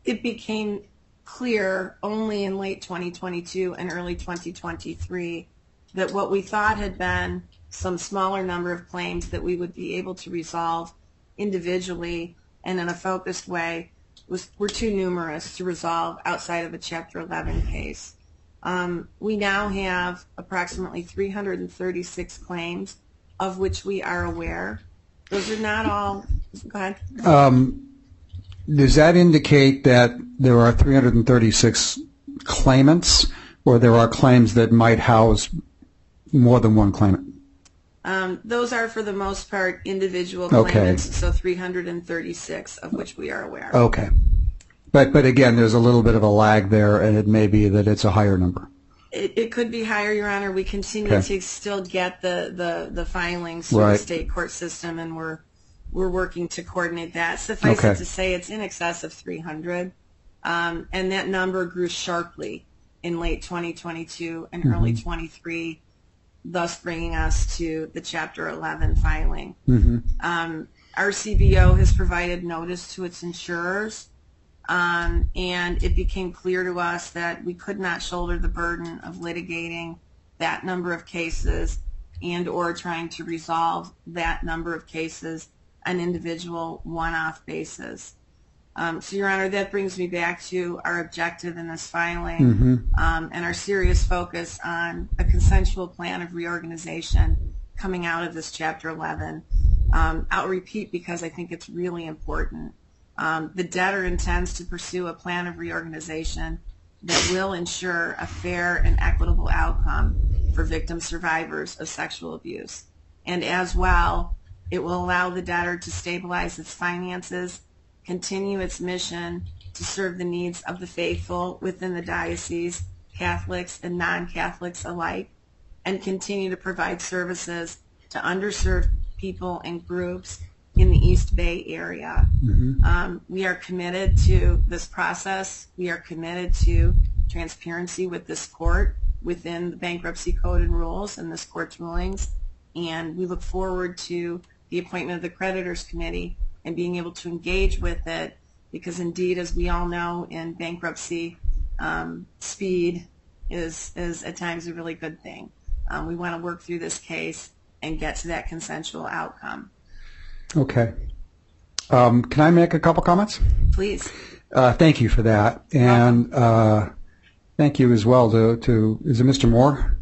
it became clear only in late 2022 and early 2023 that what we thought had been some smaller number of claims that we would be able to resolve individually and in a focused way was, were too numerous to resolve outside of a Chapter 11 case. Um, we now have approximately 336 claims of which we are aware. Those are not all, go ahead. Does that indicate that there are 336 claimants, or there are claims that might house more than one claimant? Um, those are for the most part individual Okay. claimants, so 336 of which we are aware. Okay. But, but again, there's a little bit of a lag there, and it may be that it's a higher number. It, it could be higher, Your Honor. We continue Okay. to still get the, the, the filings through the state court system, and we're we're working to coordinate that. Suffice Okay. it to say, it's in excess of 300, um, and that number grew sharply in late 2022 and Mm-hmm. early 23, thus bringing us to the Chapter 11 filing. Mm-hmm. Um, our CBO has provided notice to its insurers um, and it became clear to us that we could not shoulder the burden of litigating that number of cases and or trying to resolve that number of cases on individual one-off basis. Um, so, Your Honor, that brings me back to our objective in this filing um, and our serious focus on a consensual plan of reorganization coming out of this Chapter 11. Um, I'll repeat because I think it's really important. Um, the debtor intends to pursue a plan of reorganization that will ensure a fair and equitable outcome for victim survivors of sexual abuse. And as well, it will allow the debtor to stabilize its finances, continue its mission to serve the needs of the faithful within the diocese, Catholics and non-Catholics alike, and continue to provide services to underserved people and groups in the East Bay area. Um, we are committed to this process. We are committed to transparency with this court within the bankruptcy code and rules and this court's rulings. And we look forward to the appointment of the creditors committee and being able to engage with it because indeed, as we all know in bankruptcy, um, speed is, is at times a really good thing. Um, we want to work through this case and get to that consensual outcome. Okay. Um, can I make a couple comments? Please. Uh, thank you for that, and uh, thank you as well to, to is it Mr. Moore?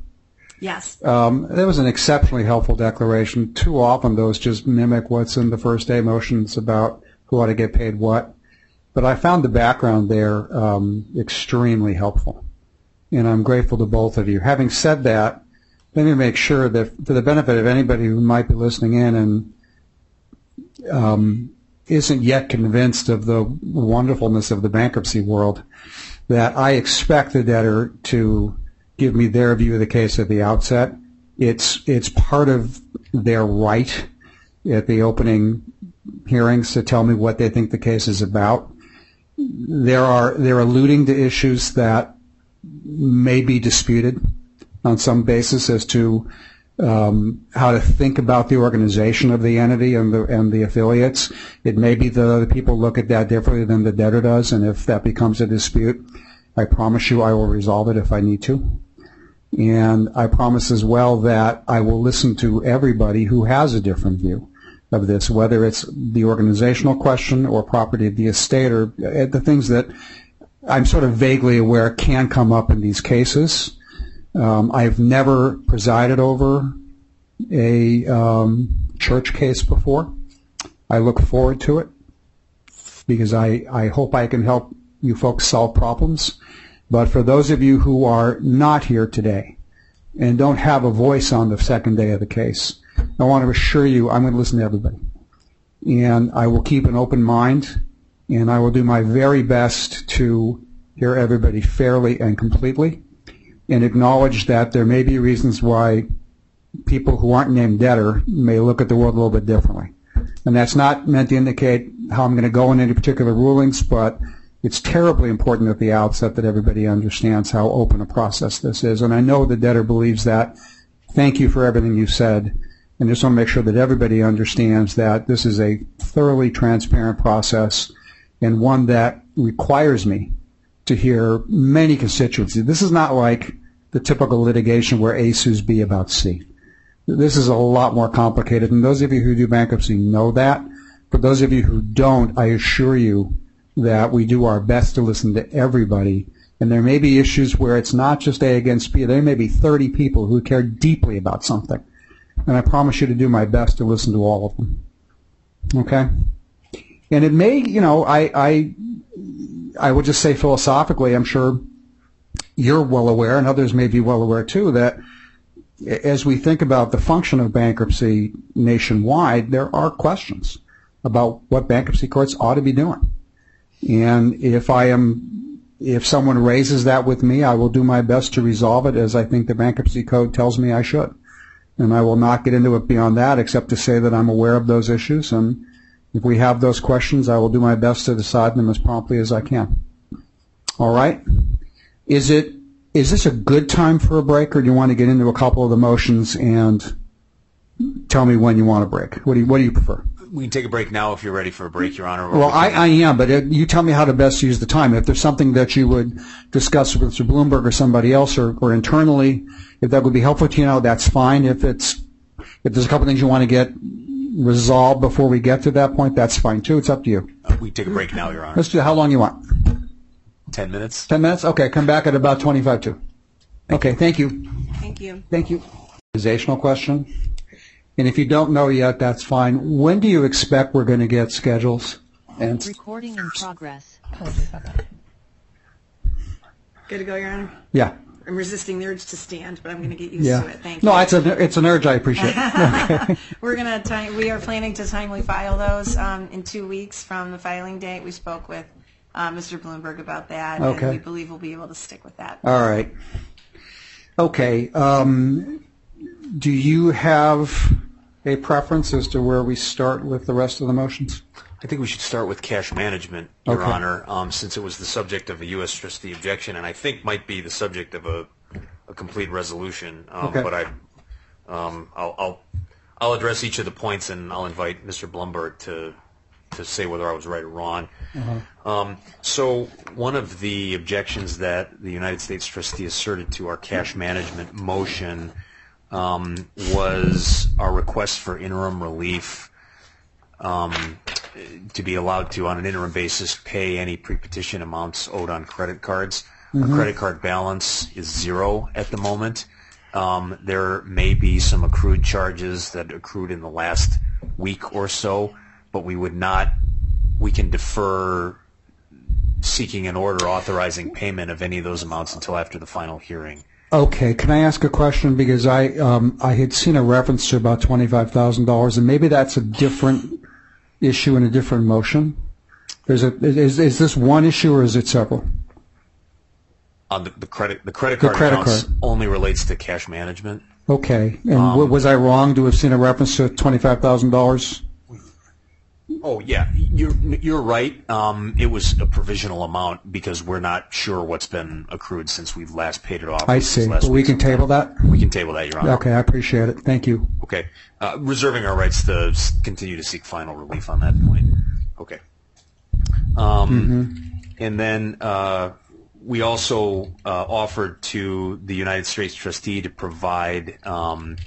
Yes. Um, that was an exceptionally helpful declaration. Too often those just mimic what's in the first day motions about who ought to get paid what. But I found the background there um, extremely helpful, and I'm grateful to both of you. Having said that, let me make sure that for the benefit of anybody who might be listening in and um, isn't yet convinced of the wonderfulness of the bankruptcy world, that I expect the debtor to give me their view of the case at the outset. It's it's part of their right at the opening hearings to tell me what they think the case is about. There are they're alluding to issues that may be disputed on some basis as to um, how to think about the organization of the entity and the and the affiliates. It may be that the other people look at that differently than the debtor does, and if that becomes a dispute, I promise you I will resolve it if I need to. And I promise as well that I will listen to everybody who has a different view of this, whether it's the organizational question or property of the estate or uh, the things that I'm sort of vaguely aware can come up in these cases. Um, I've never presided over a um, church case before. I look forward to it because I, I hope I can help you folks solve problems. But for those of you who are not here today and don't have a voice on the second day of the case, I want to assure you I'm going to listen to everybody. And I will keep an open mind and I will do my very best to hear everybody fairly and completely and acknowledge that there may be reasons why people who aren't named debtor may look at the world a little bit differently. And that's not meant to indicate how I'm going to go in any particular rulings, but it's terribly important at the outset that everybody understands how open a process this is. And I know the debtor believes that. Thank you for everything you said. And just want to make sure that everybody understands that this is a thoroughly transparent process and one that requires me to hear many constituencies. This is not like the typical litigation where A sues B about C. This is a lot more complicated, and those of you who do bankruptcy know that. For those of you who don't, I assure you that we do our best to listen to everybody. And there may be issues where it's not just A against B. There may be 30 people who care deeply about something. And I promise you to do my best to listen to all of them. Okay? And it may, you know, I, I, I would just say philosophically, I'm sure you're well aware, and others may be well aware too, that as we think about the function of bankruptcy nationwide, there are questions about what bankruptcy courts ought to be doing. And if I am, if someone raises that with me, I will do my best to resolve it as I think the bankruptcy code tells me I should. And I will not get into it beyond that except to say that I'm aware of those issues. And if we have those questions, I will do my best to decide them as promptly as I can. All right? Is it, is this a good time for a break or do you want to get into a couple of the motions and tell me when you want a break? What do you, what do you prefer? We can take a break now if you're ready for a break, Your Honor. or Well, we I, I am, but it, you tell me how to best use the time. If there's something that you would discuss with Mr. Blumberg or somebody else or, or internally, if that would be helpful to you now, that's fine. If it's, if there's a couple things you want to get resolved before we get to that point, that's fine too. It's up to you. uh, we can take a break now, Your Honor. Let's do, how long you want? Ten minutes? Ten minutes? Okay, come back at about twenty-five to. Okay, thank you. Thank you. Thank you. Organizational question. And if you don't know yet, that's fine. When do you expect we're going to get schedules? And Recording in progress. Apologies about that. Good to go, Your Honor? yeah, I'm resisting the urge to stand, but I'm going to get used yeah. to it. Thank No, you. it's a it's an urge I appreciate. We're going to, we are planning to timely file those um, in two weeks from the filing date. We spoke with uh, Mr. Blumberg about that. Okay. And we believe we'll be able to stick with that. All right. Okay. Um, do you have a preference as to where we start with the rest of the motions? I think we should start with cash management, Your Okay. Honor, um, since it was the subject of a U.S. trustee objection, and I think might be the subject of a, a complete resolution. Um, Okay. But I, um, I'll, I'll, I'll address each of the points, and I'll invite Mr. Blumberg to, to say whether I was right or wrong. Um, so one of the objections that the United States trustee asserted to our cash management motion um, was our request for interim relief um, to be allowed to, on an interim basis, pay any pre-petition amounts owed on credit cards. Our credit card balance is zero at the moment. Um, there may be some accrued charges that accrued in the last week or so, but we would not, we can defer seeking an order authorizing payment of any of those amounts until after the final hearing. Okay. Can I ask a question because I um, I had seen a reference to about twenty five thousand dollars, and maybe that's a different issue in a different motion. Is it is is this one issue or is it several? On the, the credit, the credit The card credit accounts card. only relates to cash management. Okay. And Um, was I wrong to have seen a reference to twenty five thousand dollars? Oh yeah, you're you're right. Um, it was a provisional amount because we're not sure what's been accrued since we've last paid it off. I which was see. last But we week can sometime. table that. We can table that, Your Honor. Okay, I appreciate it. Thank you. Okay. Uh, reserving our rights to s- continue to seek final relief on that point. Okay. Um, And then uh, we also uh, offered to the United States trustee to provide um,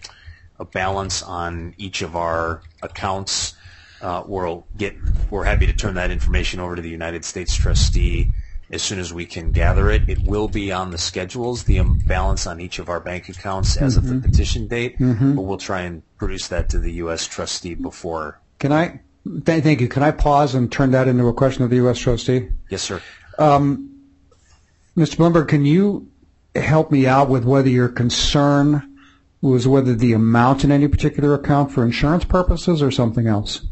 a balance on each of our accounts. Uh, we'll get. We're happy to turn that information over to the United States trustee as soon as we can gather it. It will be on the schedules, the um, balance on each of our bank accounts as of the petition date, but we'll try and produce that to the U.S. trustee before. Can I? Th- thank you. Can I pause and turn that into a question of the U.S. trustee? Yes, sir. Mr. Blumberg, can you help me out with whether your concern was whether the amount in any particular account for insurance purposes or something else?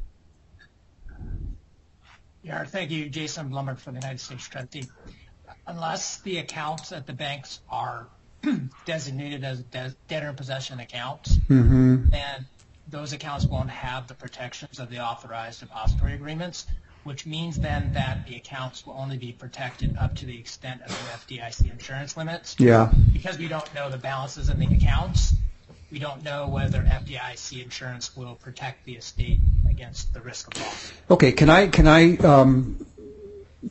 Yeah, thank you, Jason Blumberg for the United States Trustee. Unless the accounts at the banks are designated as de- debtor in possession accounts, mm-hmm. then those accounts won't have the protections of the authorized depository agreements, which means then that the accounts will only be protected up to the extent of the FDIC insurance limits. Yeah. Because we don't know the balances in the accounts, we don't know whether FDIC insurance will protect the estate against the risk of loss. Okay. Can I can I um,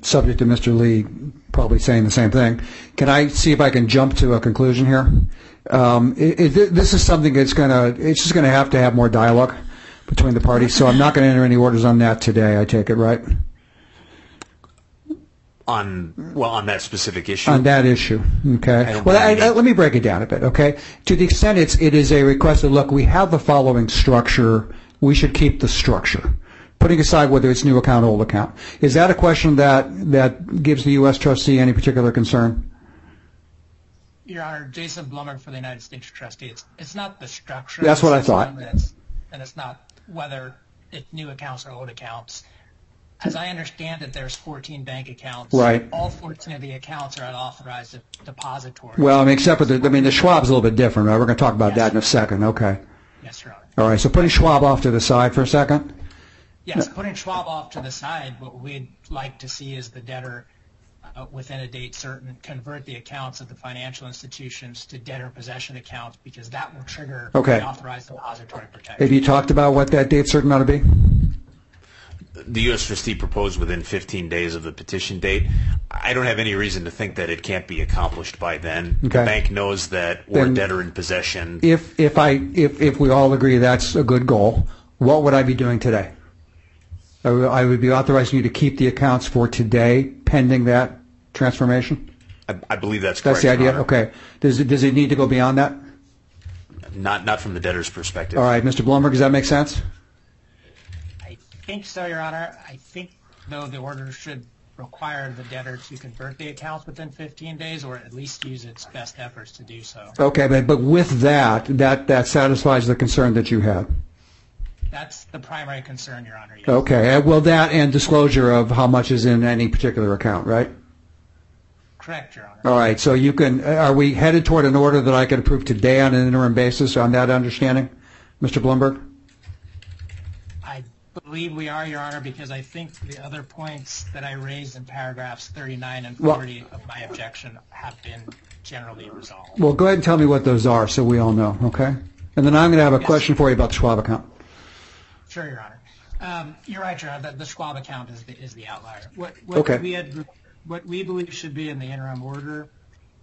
subject to Mr. Lee probably saying the same thing. Can I see if I can jump to a conclusion here? Um, it, it, this is something that's to, it's just going to have to have more dialogue between the parties, so I'm not going to enter any orders on that today, I take it, right? On well, on that specific issue. On that issue, okay? I Well, I, I, let me break it down a bit, okay? To the extent it's, it is a request that, look, we have the following structure, we should keep the structure. Putting aside whether it's new account, or old account. Is that a question that, that gives the U.S. trustee any particular concern? Your Honor, Jason Blumberg for the United States Trustee. It's, it's not the structure. That's what I thought. And it's, and it's not whether it's new accounts or old accounts. As I understand it, there's 14 bank accounts. Right. All 14 of the accounts are at authorized depositories. Well, I mean, except for the, I mean, the Schwab's a little bit different, right? We're going to talk about that in a second, okay? Yes, Your Honor. All right, so putting Schwab off to the side for a second? Yes, putting Schwab off to the side, what we'd like to see is the debtor, uh, within a date certain, convert the accounts of the financial institutions to debtor possession accounts because that will trigger Okay. the authorized depository protection. Have you talked about what that date certain ought to be? The U.S. trustee proposed within 15 days of the petition date. I don't have any reason to think that it can't be accomplished by then. Okay. The bank knows that we're Then- debtor in possession. If, if I, if, if we all agree that's a good goal, what would I be doing today? I would- I would be authorizing you to keep the accounts for today pending that transformation? I, I believe that's correct. That's the Your idea? Honor. Okay. Does it, does it need to go beyond that? Not not from the debtor's perspective. All right, Mr. Blumberg, does that make sense? I think so, Your Honor. I think, though, the order should require the debtor to convert the accounts within 15 days or at least use its best efforts to do so. Okay, but, but with that, that, that satisfies the concern that you had? That's the primary concern, Your Honor. yes. Okay, well, that and disclosure of how much is in any particular account, right? Correct, Your Honor. All right, so you can, are we headed toward an order that I can approve today on an interim basis on that understanding, Mr. Blumberg? I believe we are, Your Honor, because I think the other points that I raised in paragraphs 39 and 40 of my objection have been generally resolved. Well, go ahead and tell me what those are so we all know, okay? And then I'm going to have a question for you about the Schwab account. Sure, Your Honor. Um, you're right, Your Honor. The, the Schwab account is the, is the outlier. Okay. what we believe should be in the interim order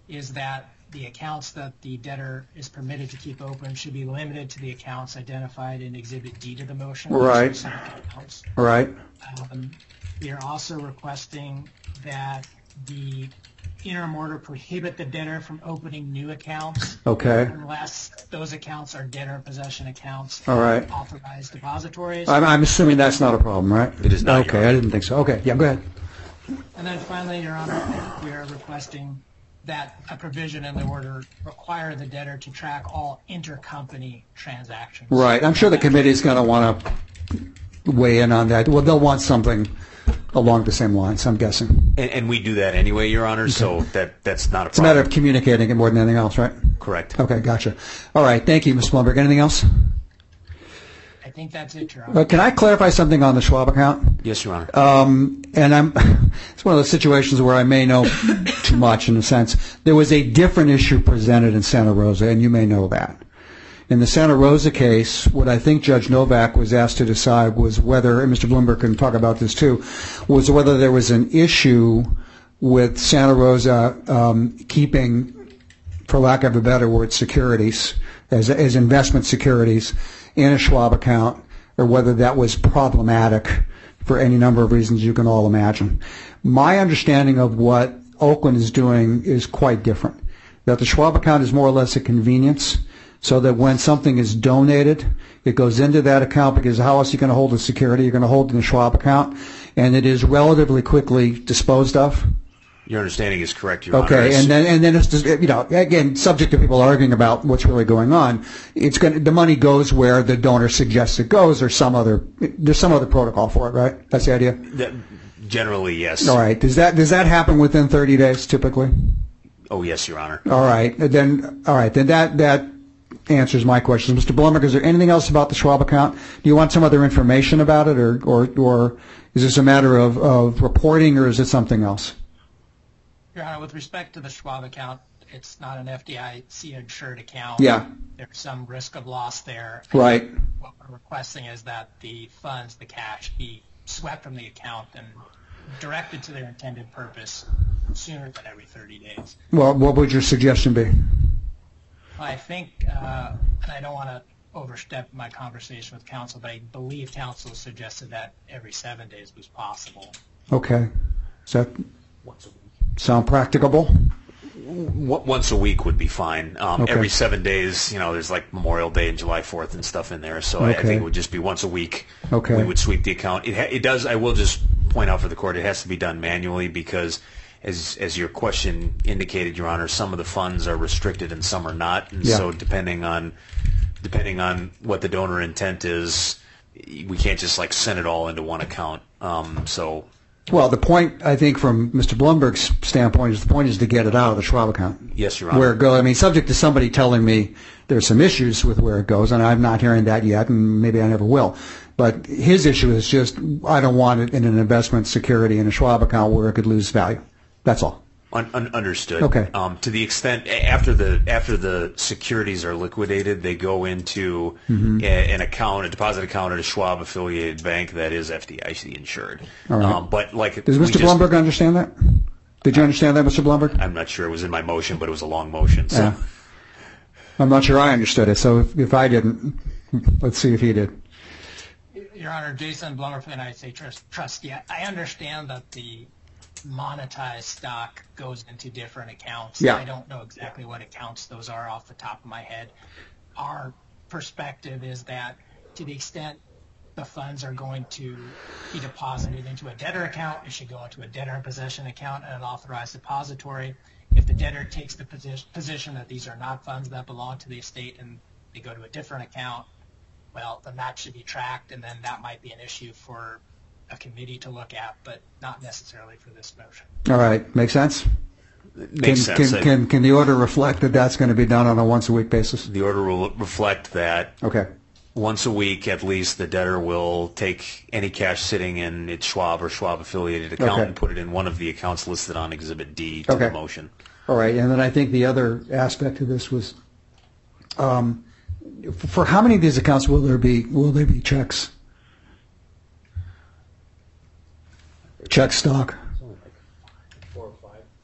is that the accounts that the debtor is permitted to keep open should be limited to the accounts identified in Exhibit D to the motion. Right. Right. specific accounts. All right? Um, We are also requesting that the interim order prohibit the debtor from opening new accounts Okay. unless those accounts are debtor possession accounts. All right. Authorized depositories. I'm, I'm assuming that's not a problem, right? It is not, Okay, Honor. I didn't think so. Okay, yeah, go ahead. And then finally, Your Honor, we are requesting that a provision in the order require the debtor to track all intercompany transactions. Right, I'm sure the committee's going to want to weigh in on that. Well, they'll want something along the same lines, I'm guessing. And, and we do that anyway, Your Honor. So that that's not a problem. It's a matter of communicating it more than anything else, right? Correct. Okay, gotcha. All right, thank you, Ms. Blumberg. Anything else? I think that's it, Your Honor. Can I clarify something on the Schwab account? Yes, Your Honor. Um, and I'm, it's one of those situations where I may know too much in a sense. There was a different issue presented in Santa Rosa, and you may know that. In the Santa Rosa case, what I think Judge Novack was asked to decide was whether, and Mr. Blumberg can talk about this too, was whether there was an issue with Santa Rosa um, keeping, for lack of a better word, securities as, as investment securities in a Schwab account, or whether that was problematic for any number of reasons you can all imagine. My understanding of what Oakland is doing is quite different. That the Schwab account is more or less a convenience, so that when something is donated, it goes into that account because how else are you going to hold the security? You're going to hold it in the Schwab account, and it is relatively quickly disposed of. Your understanding is correct, Your Honor. Okay, and then and then it's just, you know again subject to people arguing about what's really going on. It's going the money goes where the donor suggests it goes, or some other there's some other protocol for it, right? That's the idea. that- generally, yes. All right. Does that does that happen within 30 days typically? Oh, yes, Your Honor. All right. Then all right. Then that that answers my questions, Mr. Blumberg. Is there anything else about the Schwab account? Do you want some other information about it, or or or is this a matter of of reporting, or is it something else? Your Honor, with respect to the Schwab account, it's not an FDIC insured account. Yeah. There's some risk of loss there. Right. What we're requesting is that the funds, the cash, be swept from the account and directed to their intended purpose sooner than every 30 days. Well, what would your suggestion be? I think, uh, and I don't want to overstep my conversation with council, but I believe council suggested that every seven days was possible. Okay. Does that sound practicable? Once a week would be fine. Um, Okay. Every seven days, you know, there's like Memorial Day and July 4th and stuff in there. So I, I think it would just be once a week. Okay. We would sweep the account. It, ha- it does, I will just point out for the court, it has to be done manually because as, as your question indicated, Your Honor, some of the funds are restricted and some are not. And Yeah. so depending on, depending on what the donor intent is, we can't just like send it all into one account. Um, so Well, the point, I think, from Mr. Blumberg's standpoint is the point is to get it out of the Schwab account. Yes, Your Honor. Where it goes, I mean, subject to somebody telling me there's some issues with where it goes, and I'm not hearing that yet, and maybe I never will. But his issue is just, I don't want it in an investment security in a Schwab account where it could lose value. That's all. Un- un- understood. Okay. Um, to the extent after the after the securities are liquidated, they go into Mm-hmm. a, an account, a deposit account at a Schwab affiliated bank that is FDIC insured. All right. Um, but like, Does we Mr. just- Blumberg understand that? Did you understand that, Mr. Blumberg? I'm not sure it was in my motion, but it was a long motion. So Yeah. I'm not sure I understood it, so if, if I didn't, let's see if he did. Your Honor, Jason Blumberg and I say States Trust- Trustee. I- I understand that the monetized stock goes into different accounts. Yeah. I don't know exactly what accounts those are off the top of my head. Our perspective is that to the extent the funds are going to be deposited into a debtor account, it should go into a debtor in possession account and an authorized depository. If the debtor takes the posi- position that these are not funds that belong to the estate and they go to a different account, well, then that should be tracked, and then that might be an issue for a committee to look at, but not necessarily for this motion. All right, make sense? it can, makes sense. Can, can, can the order reflect that that's going to be done on a once-a-week basis? the order will reflect that Okay. once a week at least the debtor will take any cash sitting in its Schwab or Schwab affiliated account Okay. and put it in one of the accounts listed on Exhibit D to Okay. the motion. All right, and then I think the other aspect of this was, um, f- for how many of these accounts will there be, will there be checks? Check stock?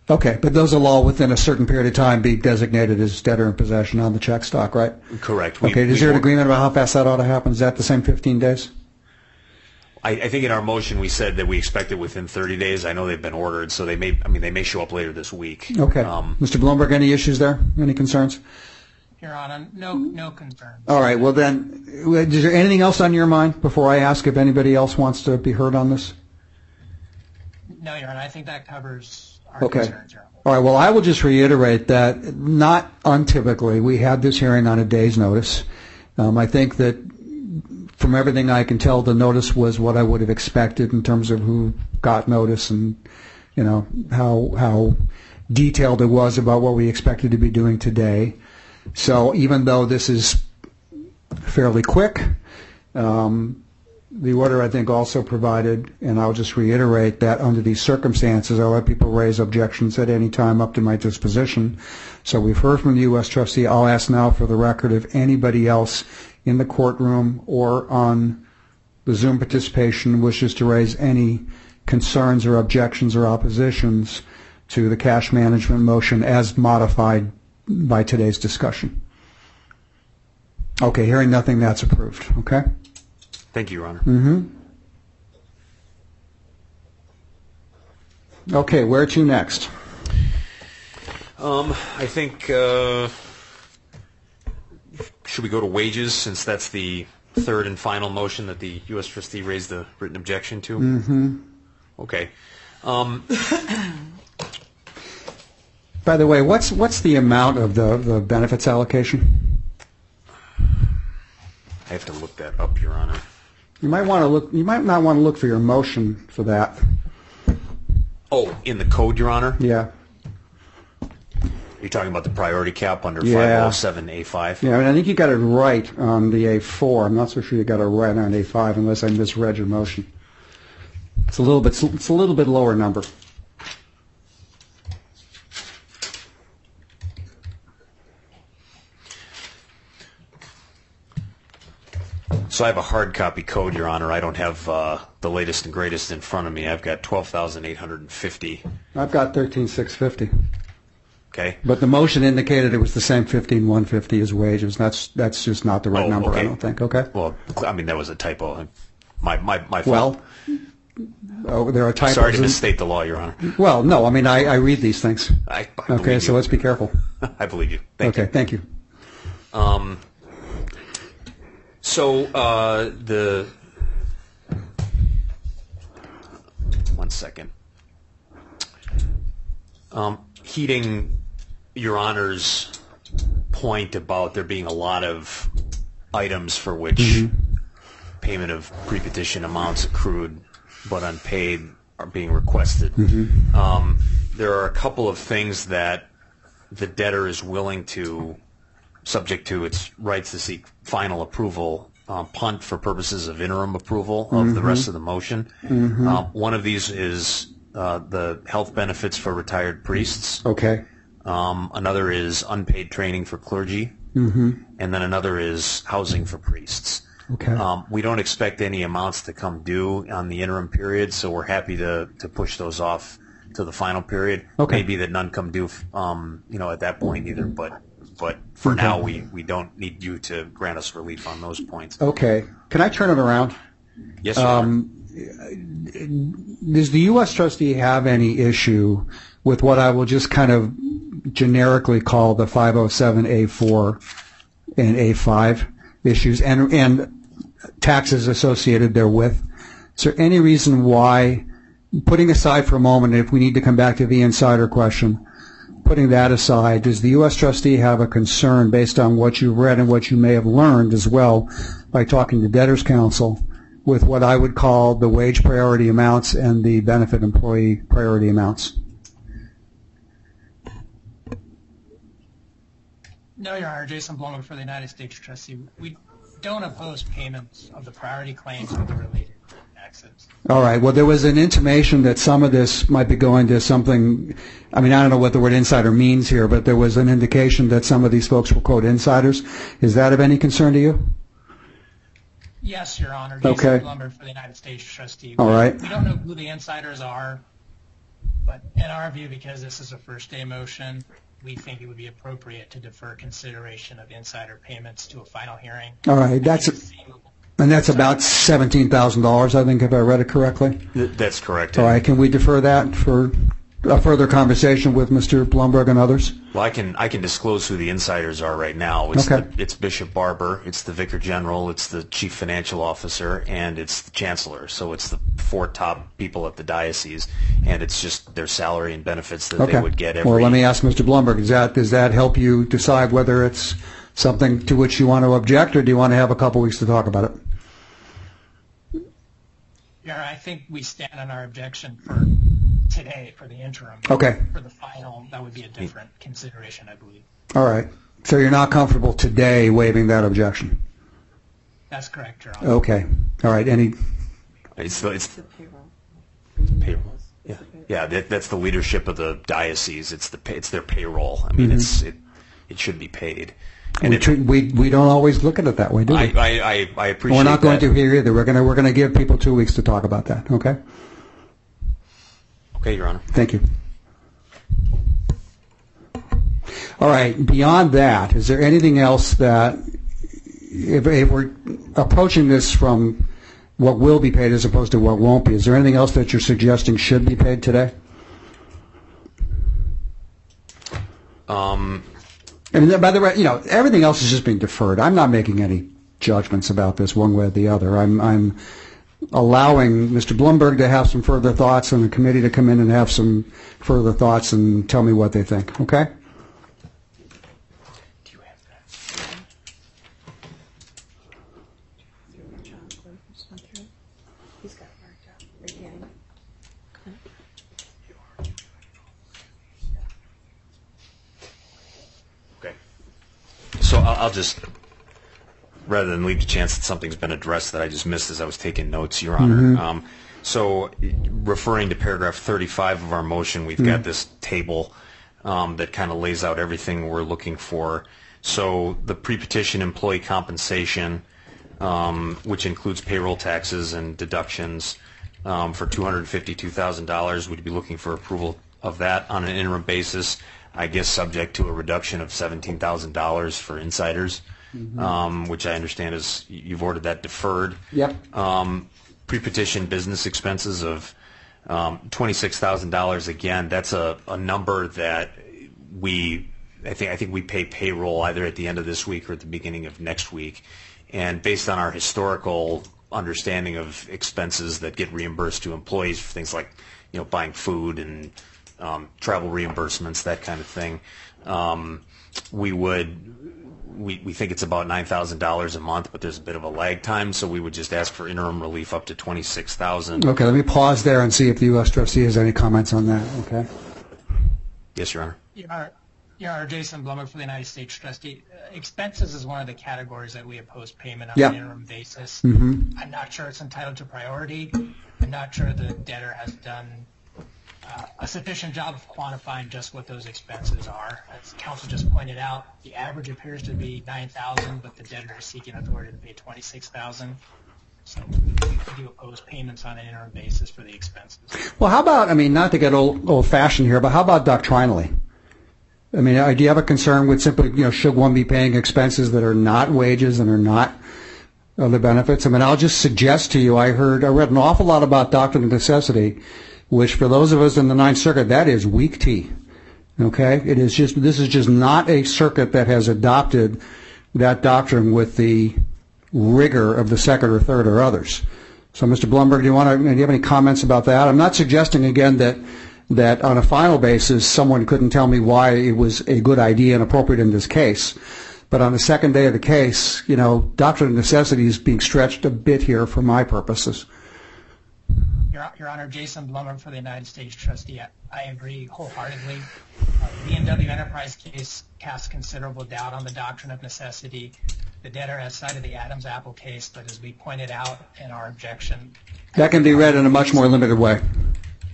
Okay, but those will all within a certain period of time be designated as debtor in possession on the check stock, right? Correct. We- Okay, we is there an won't- agreement about how fast that ought to happen? Is that the same 15 days? I, I think in our motion we said that we expect it within 30 days. I know they've been ordered, so they may. I mean, they may show up later this week. Okay. Um, Mr. Blumberg, any issues there? Any concerns? Your Honor, no, no concerns. All right, well then, is there anything else on your mind before I ask if anybody else wants to be heard on this? No, Your Honor, I think that covers our Okay. concerns, Your Honor. All right, well, I will just reiterate that not untypically, we had this hearing on a day's notice. Um, I think that from everything I can tell, the notice was what I would have expected in terms of who got notice and, you know, how, how detailed it was about what we expected to be doing today. So even though this is fairly quick, um, the order, I think, also provided, and I'll just reiterate that under these circumstances, I'll let people raise objections at any time up to my disposition. So we've heard from the U.S. trustee. I'll ask now for the record if anybody else in the courtroom or on the Zoom participation wishes to raise any concerns or objections or oppositions to the cash management motion as modified by today's discussion. Okay, hearing nothing, that's approved, okay? Thank you, Your Honor. Mm-hmm. Okay, where to next? Um, I think uh, should we go to wages since that's the third and final motion that the U.S. trustee raised the written objection to? Mm-hmm. Okay. Um, By the way, what's what's the amount of the, the benefits allocation? I have to look that up, Your Honor. You might want to look. You might not want to look for your motion for that. Oh, in the code, Your Honor. Yeah, You're talking about the priority cap under Yeah. 507A5. yeah. And I think you got it right on the A4. I'm not so sure you got it right on A5 unless I misread your motion. It's a little bit. It's a little bit lower number. So I have a hard copy code, Your Honor. I don't have uh, the latest and greatest in front of me. I've got 12,850. I've got 13,650. Okay? But the motion indicated it was the same 15,150 as wages. That's, that's just not the right Oh, number, I okay. don't think, okay? Well, I mean, that was a typo. My, my, my fault. Well, oh, there are typos. Sorry to in- misstate the law, Your Honor. Well, no, I mean, I, I read these things. I, I Okay, so you. let's be careful. I believe you. Thank Okay, thank you. you. Um, so uh, the one second. Um, heeding Your Honor's point about there being a lot of items for which payment of pre-petition amounts accrued but unpaid are being requested. Um, there are a couple of things that the debtor is willing to, subject to its rights to seek final approval, uh, punt for purposes of interim approval of the rest of the motion. Uh, one of these is uh, the health benefits for retired priests. Okay, Um, another is unpaid training for clergy, mm-hmm. and then another is housing for priests. okay. Um, we don't expect any amounts to come due on the interim period, so we're happy to, to push those off to the final period. Okay. Maybe that none come due, um, you know, at that point either. But but for now, we, we don't need you to grant us relief on those points. Okay, can I turn it around? Yes, Your Honor. Um, does the U.S. trustee have any issue with what I will just kind of generically call the 507A4 and A5 issues and, and taxes associated therewith? Is there any reason why, putting aside for a moment, if we need to come back to the insider question, putting that aside, does the U.S. trustee have a concern based on what you've read and what you may have learned as well by talking to debtors counsel with what I would call the wage priority amounts and the benefit employee priority amounts? No, Your Honor. Jason Blumberg for the United States Trustee. We don't oppose payments of the priority claims the related All right. Well, there was an intimation that some of this might be going to something. I mean, I don't know what the word insider means here, but there was an indication that some of these folks were quote insiders. Is that of any concern to you? Yes, Your Honor. Jason Okay. Blumberg for the United States Trustee. All right. We don't know who the insiders are, but in our view, because this is a first day motion, we think it would be appropriate to defer consideration of insider payments to a final hearing. All right. That's and that's about seventeen thousand dollars, I think, if I read it correctly. Th- that's correct. All right. Can we defer that for a further conversation with Mr. Blumberg and others? Well, I can I can disclose who the insiders are right now. It's Okay. the, it's Bishop Barber, it's the Vicar General, it's the Chief Financial Officer, and it's the Chancellor. So it's the four top people at the diocese, and it's just their salary and benefits that Okay. they would get every. Well, let me ask Mr. Blumberg, does that, does that help you decide whether it's something to which you want to object, or do you want to have a couple weeks to talk about it? Your Honor, I think we stand on our objection for today for the interim. Okay. For the final, that would be a different consideration, I believe. All right. So you're not comfortable today waiving that objection? That's correct, Your Honor. Okay. All right. Any, It's the, it's The payroll. payroll. Yeah, yeah. That's the leadership of the diocese. It's the it's their payroll. I mean, mm-hmm. it's it it should be paid. And we, it, we, we don't always look at it that way, do we? I, I, I appreciate. We're not going that. to here either. We're going to, we're going to give people two weeks to talk about that, okay? Okay, Your Honor. Thank you. All right, beyond that, is there anything else that, if, if we're approaching this from what will be paid as opposed to what won't be, is there anything else that you're suggesting should be paid today? Um, Mean, by the way, you know, everything else is just being deferred. I'm not making any judgments about this one way or the other. I'm, I'm allowing Mr. Blumberg to have some further thoughts and the committee to come in and have some further thoughts and tell me what they think, okay? do you have that? He's got it marked out. Right hand. Okay. So I'll, just, rather than leave the chance that something's been addressed that I just missed as I was taking notes, Your Honor. Um, so referring to paragraph 35 of our motion, we've got this table um, that kind of lays out everything we're looking for. So the pre-petition employee compensation, um, which includes payroll taxes and deductions um, for $252,000. We'd be looking for approval of that on an interim basis, I guess subject to a reduction of $17,000 for insiders, um, which I understand is, you've ordered that deferred. Yep. Um, Pre-petition business expenses of um, $26,000, again, that's a, a number that we, I think, I think we pay payroll either at the end of this week or at the beginning of next week. And based on our historical understanding of expenses that get reimbursed to employees for things like, you know, buying food and um, travel reimbursements, that kind of thing, um, we would, we, we think it's about $9,000 a month, but there's a bit of a lag time, so we would just ask for interim relief up to 26000 Okay, let me pause there and see if the U.S. trustee has any comments on that, okay? Yes, Your Honor. Your Honor, Your Honor, Jason Blumberg for the United States Trustee. Uh, Expenses is one of the categories that we oppose payment on Yeah. an interim basis. I'm not sure it's entitled to priority. I'm not sure the debtor has done a sufficient job of quantifying just what those expenses are. As counsel just pointed out, the average appears to be 9000 but the debtor is seeking authority to pay 26000 So we do oppose payments on an interim basis for the expenses. Well, how about, I mean, not to get old, old-fashioned here, but how about doctrinally? I mean, uh, do you have a concern with simply, you know, should one be paying expenses that are not wages and are not other benefits? I mean, I'll just suggest to you, I heard, I read an awful lot about doctrine of necessity, which for those of us in the Ninth Circuit, that is weak tea. Okay? It is just, this is just not a circuit that has adopted that doctrine with the rigor of the second or third or others. So, Mr. Blumberg, do you want to, do you have any comments about that? I'm not suggesting again that that on a final basis someone couldn't tell me why it was a good idea and appropriate in this case. But on the second day of the case, you know, doctrine of necessity is being stretched a bit here for my purposes. Your, Honor, Jason Blumberg for the United States Trustee. I, agree wholeheartedly. The B&W Enterprise case casts considerable doubt on the doctrine of necessity. The debtor has cited the Adams Apple case, but as we pointed out in our objection, That can be read in a much more limited way.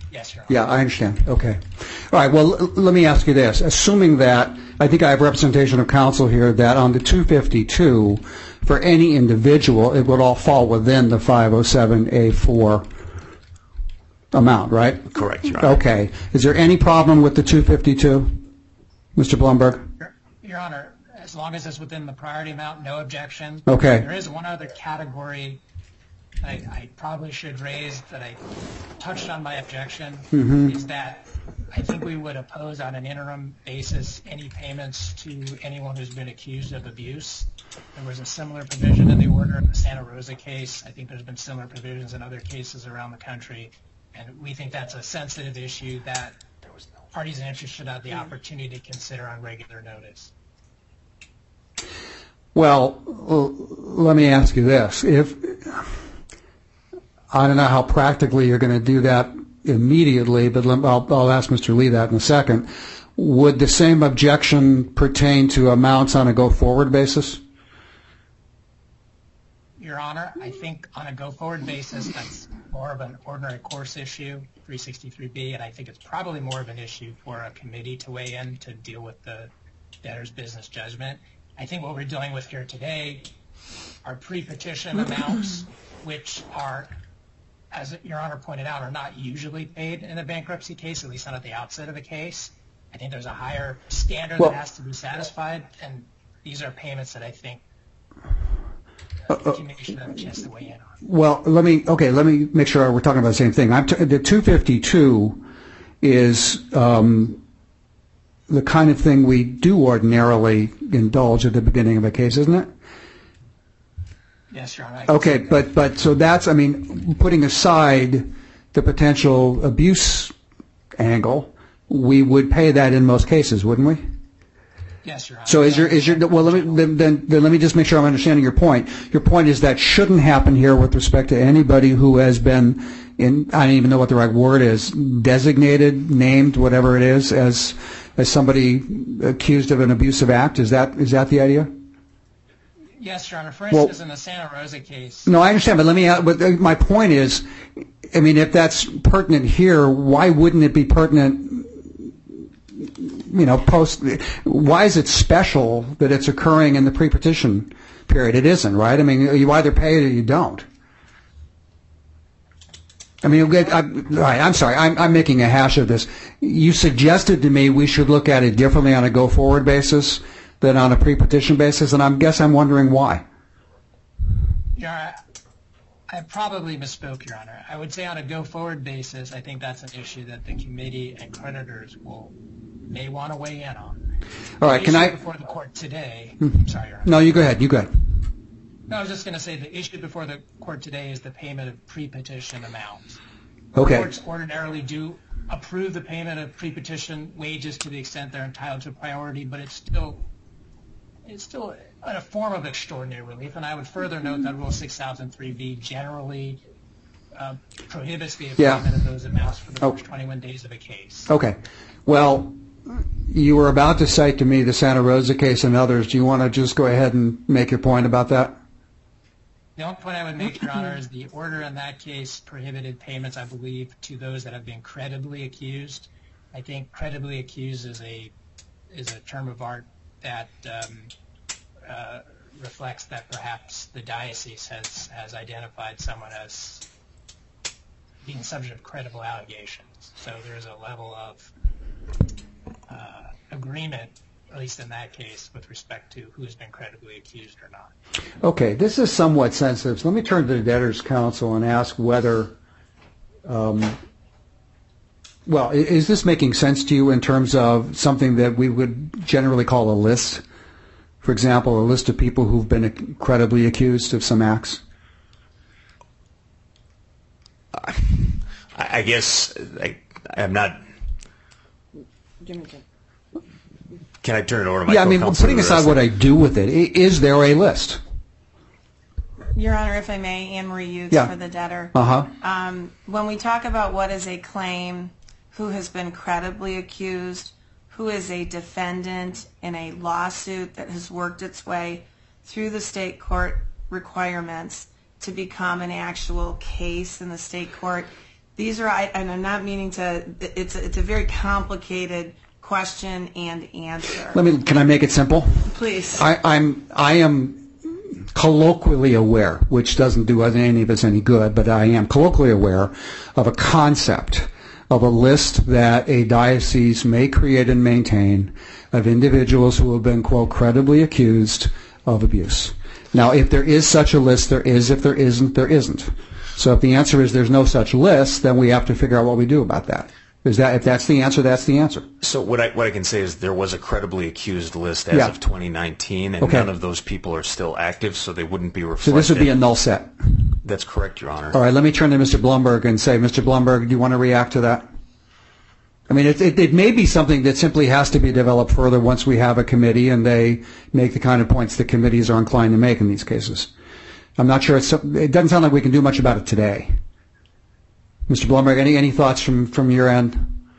yes, Your Honor. Yeah, I understand. Okay. All right. Well, let me ask you this. Assuming that, I think I have representation of counsel here, that on the 252, for any individual, it would all fall within the 507A4 amount, right? Correct, Your Honor. Okay. Is there any problem with the 252, Mr. Blumberg? Your- Your Honor, as long as it's within the priority amount, no objection. Okay. There is one other category I, I probably should raise that I touched on my objection, mm-hmm. is that I think we would oppose on an interim basis any payments to anyone who's been accused of abuse. There was a similar provision in the order in the Santa Rosa case. I think there's been similar provisions in other cases around the country. And we think that's a sensitive issue that parties interested should have the opportunity to consider on regular notice. Well, let me ask you this. If, I don't know how practically you're going to do that immediately, but I'll, I'll ask Mr. Lee that in a second. Would the same objection pertain to amounts on a go-forward basis? Your Honor, I think on a go-forward basis, that's more of an ordinary course issue, 363B, and I think it's probably more of an issue for a committee to weigh in to deal with the debtor's business judgment. I think what we're dealing with here today are pre-petition amounts, which are, as Your Honor pointed out, are not usually paid in a bankruptcy case, at least not at the outset of a case. I think there's a higher standard that has to be satisfied, and these are payments that I think Uh, the committee should have chance to weigh in on. Well, let me, okay, let me make sure we're talking about the same thing. I'm t- the 252 is um, the kind of thing we do ordinarily indulge at the beginning of a case, isn't it? Yes, Your Honor. Okay, but, but, so that's, I mean, putting aside the potential abuse angle, we would pay that in most cases, wouldn't we? Yes, Your Honor. So is your, is your, well, let me, then, then then let me just make sure I'm understanding your point. Your point is that shouldn't happen here with respect to anybody who has been in, I don't even know what the right word is, designated, named, whatever it is, as, as somebody accused of an abusive act? Is that, is that the idea? Yes, Your Honor. For instance, in the Santa Rosa case, No, I understand, but let me, uh, but uh, my point is, I mean, if that's pertinent here, why wouldn't it be pertinent you know, post, why is it special that it's occurring in the pre-petition period? It isn't, right? I mean, you either pay it or you don't. I mean, I'm, I'm sorry, I'm, I'm making a hash of this. You suggested to me we should look at it differently on a go-forward basis than on a pre-petition basis, and I guess I'm wondering why. Honor, I probably misspoke, Your Honor. I would say on a go-forward basis, I think that's an issue that the committee and creditors will may want to weigh in on. All right, The can I, Hmm. before the court today? I'm sorry, no, you go ahead, you go ahead. No, I was just going to say the issue before the court today is the payment of pre-petition amounts. Okay, Courts ordinarily do approve the payment of pre-petition wages to the extent they're entitled to priority, but it's still it's still a form of extraordinary relief. And I would further note that Rule 6003B generally uh, prohibits the Yeah. payment of those amounts for the Oh. first 21 days of a case. okay. Well, you were about to cite to me the Santa Rosa case and others. Do you want to just go ahead and make your point about that? The only point I would make, Your Honor, is the order in that case prohibited payments, I believe, to those that have been credibly accused. I think credibly accused is a is a term of art that um, uh, reflects that perhaps the diocese has identified someone as being subject of credible allegations. So there's a level of agreement, at least in that case, with respect to who has been credibly accused or not. Okay, this is somewhat sensitive. So let me turn to the debtors' counsel and ask whether, um, well, is this making sense to you in terms of something that we would generally call a list? For example, a list of people who've been credibly accused of some acts? I, I guess I, I'm not. Can I turn it over to my Yeah, I mean, co-counsel putting to aside address what that? I do with it, i- is there a list? Your Honor, if I may, Ann Marie Uetz Yeah. for the debtor. Uh-huh. Um, when we talk about what is a claim, who has been credibly accused, who is a defendant in a lawsuit that has worked its way through the state court requirements to become an actual case in the state court, these are, I- and I'm not meaning to, it's, a- it's a very complicated question and answer. Let me, can I make it simple? Please. I, I'm, I am colloquially aware, which doesn't do any of us any good, but I am colloquially aware of a concept of a list that a diocese may create and maintain of individuals who have been, quote, credibly accused of abuse. Now, if there is such a list, there is. If there isn't, there isn't. So if the answer is there's no such list, then we have to figure out what we do about that. Is that, if that's the answer, that's the answer. So what I what I can say is there was a credibly accused list as Yeah. of 2019, and Okay. none of those people are still active, so they wouldn't be referred to. So this would be a null set. That's correct, Your Honor. All right, let me turn to Mr. Blumberg and say, Mr. Blumberg, do you want to react to that? I mean, it, it, it may be something that simply has to be developed further once we have a committee and they make the kind of points that committees are inclined to make in these cases. I'm not sure it's, it doesn't sound like we can do much about it today. Mr. Blumberg, any, any thoughts from, from your end?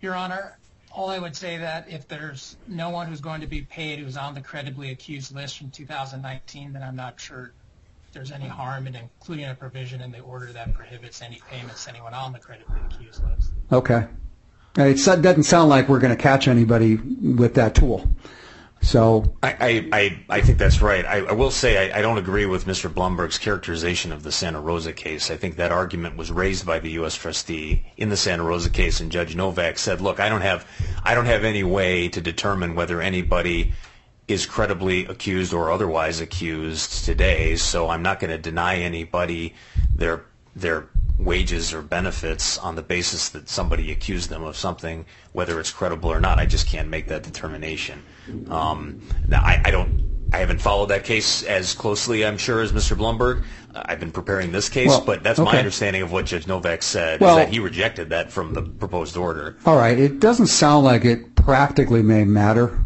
Your Honor, all I would say that if there's no one who's going to be paid who's on the credibly accused list from 2019, then I'm not sure there's any harm in including a provision in the order that prohibits any payments to anyone on the credibly accused list. Okay. It doesn't sound like we're going to catch anybody with that tool. So, I, I, I, think that's right. I, I will say I, I don't agree with Mr. Blumberg's characterization of the Santa Rosa case. I think that argument was raised by the U.S. trustee in the Santa Rosa case, and Judge Novack said, "Look, I don't have, I don't have any way to determine whether anybody is credibly accused or otherwise accused today, so I'm not going to deny anybody their their wages or benefits on the basis that somebody accused them of something, whether it's credible or not. I just can't make that determination. Um, now, I, I don't, I haven't followed that case as closely, I'm sure, as Mr. Blumberg. Uh, I've been preparing this case, Well, but that's my understanding of what Judge Novack said, Well- is that he rejected that from the proposed order. all right, it doesn't sound like it practically may matter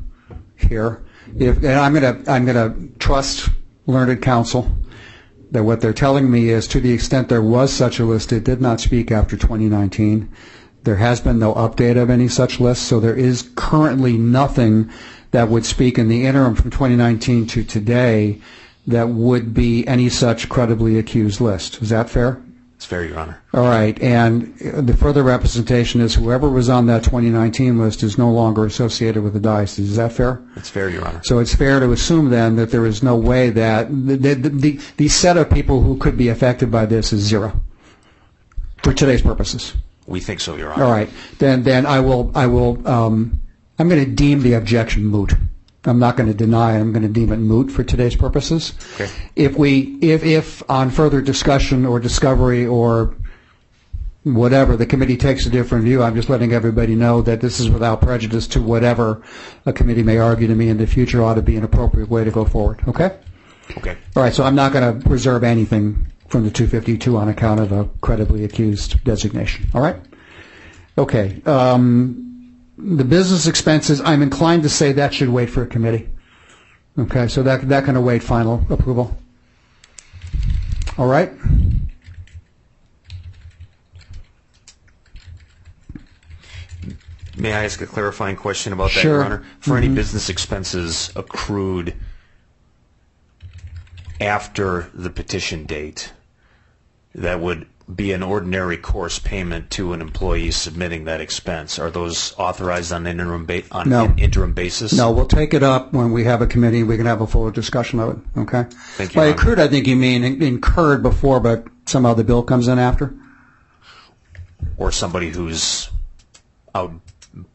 here. If, and I'm going to I'm going to trust learned counsel that what they're telling me is to the extent there was such a list, it did not speak after 2019. There has been no update of any such list, so there is currently nothing that would speak in the interim from 2019 to today that would be any such credibly accused list. Is that fair? It's fair, Your Honor. All right, and the further representation is whoever was on that 2019 list is no longer associated with the diocese. Is that fair? It's fair, Your Honor. So it's fair to assume then that there is no way that the, the, the, the set of people who could be affected by this is zero for today's purposes. We think so, Your Honor. All right, then then I will I will um, I'm going to deem the objection moot. I'm not going to deny. it. I'm going to deem it moot for today's purposes. Okay. If we if if on further discussion or discovery or whatever the committee takes a different view, I'm just letting everybody know that this is without prejudice to whatever a committee may argue to me in the future ought to be an appropriate way to go forward. Okay. Okay. All right, so I'm not going to reserve anything from the 252 on account of a credibly accused designation. All right? Okay. Um, the business expenses, I'm inclined to say that should wait for a committee. Okay, so that, that can await final approval. All right? May I ask a clarifying question about that, Sure. Your Honor? For any mm-hmm. business expenses accrued after the petition date, that would be an ordinary course payment to an employee submitting that expense. Are those authorized on an interim ba- on No. an interim basis? No, we'll take it up when we have a committee. We can have a fuller discussion of it. Okay? Thank you, By Ron. accrued, I think you mean in- incurred before, but somehow the bill comes in after? Or somebody who's out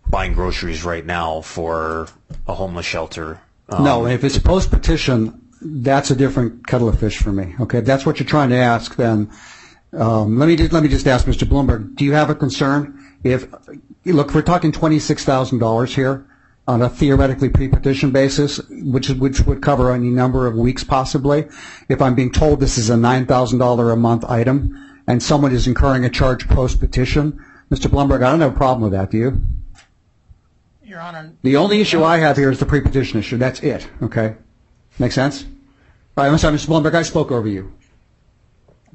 buying groceries right now for a homeless shelter? um, No, if it's post-petition, that's a different kettle of fish for me. Okay, if that's what you're trying to ask, then um, let me just let me just ask Mr. Blumberg. Do you have a concern if look? We're talking twenty-six thousand dollars here on a theoretically pre-petition basis, which which would cover any number of weeks possibly. If I'm being told this is a nine thousand dollar a month item and someone is incurring a charge post-petition, Mr. Blumberg, I don't have a problem with that. Do you? Your Honor, The only issue I have here is the pre-petition issue. That's it. Okay? Make sense? All right, I'm sorry, Mr. Blumberg, I spoke over you.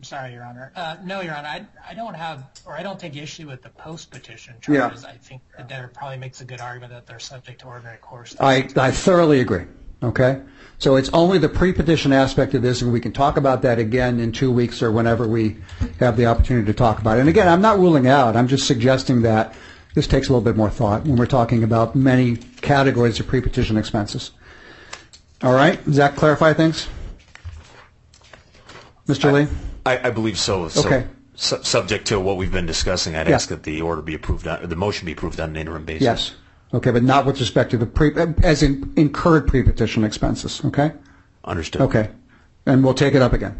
I'm sorry, Your Honor. Uh, no, Your Honor, I, I don't have, or I don't take issue with the post-petition Yeah. charges. I think the debtor probably makes a good argument that they're subject to ordinary course. I, I thoroughly agree. Okay? So it's only the pre-petition aspect of this, and we can talk about that again in two weeks or whenever we have the opportunity to talk about it. And again, I'm not ruling out. I'm just suggesting that this takes a little bit more thought when we're talking about many categories of pre-petition expenses. All right? Does that clarify things? Mr. Lee? I, I believe so. So, Okay. su- subject to what we've been discussing, I'd Yeah. ask that the order be approved, on, the motion be approved on an interim basis. Yes. Okay, but not with respect to the pre, as in incurred pre-petition expenses, okay? Understood. Okay. And we'll take it up again.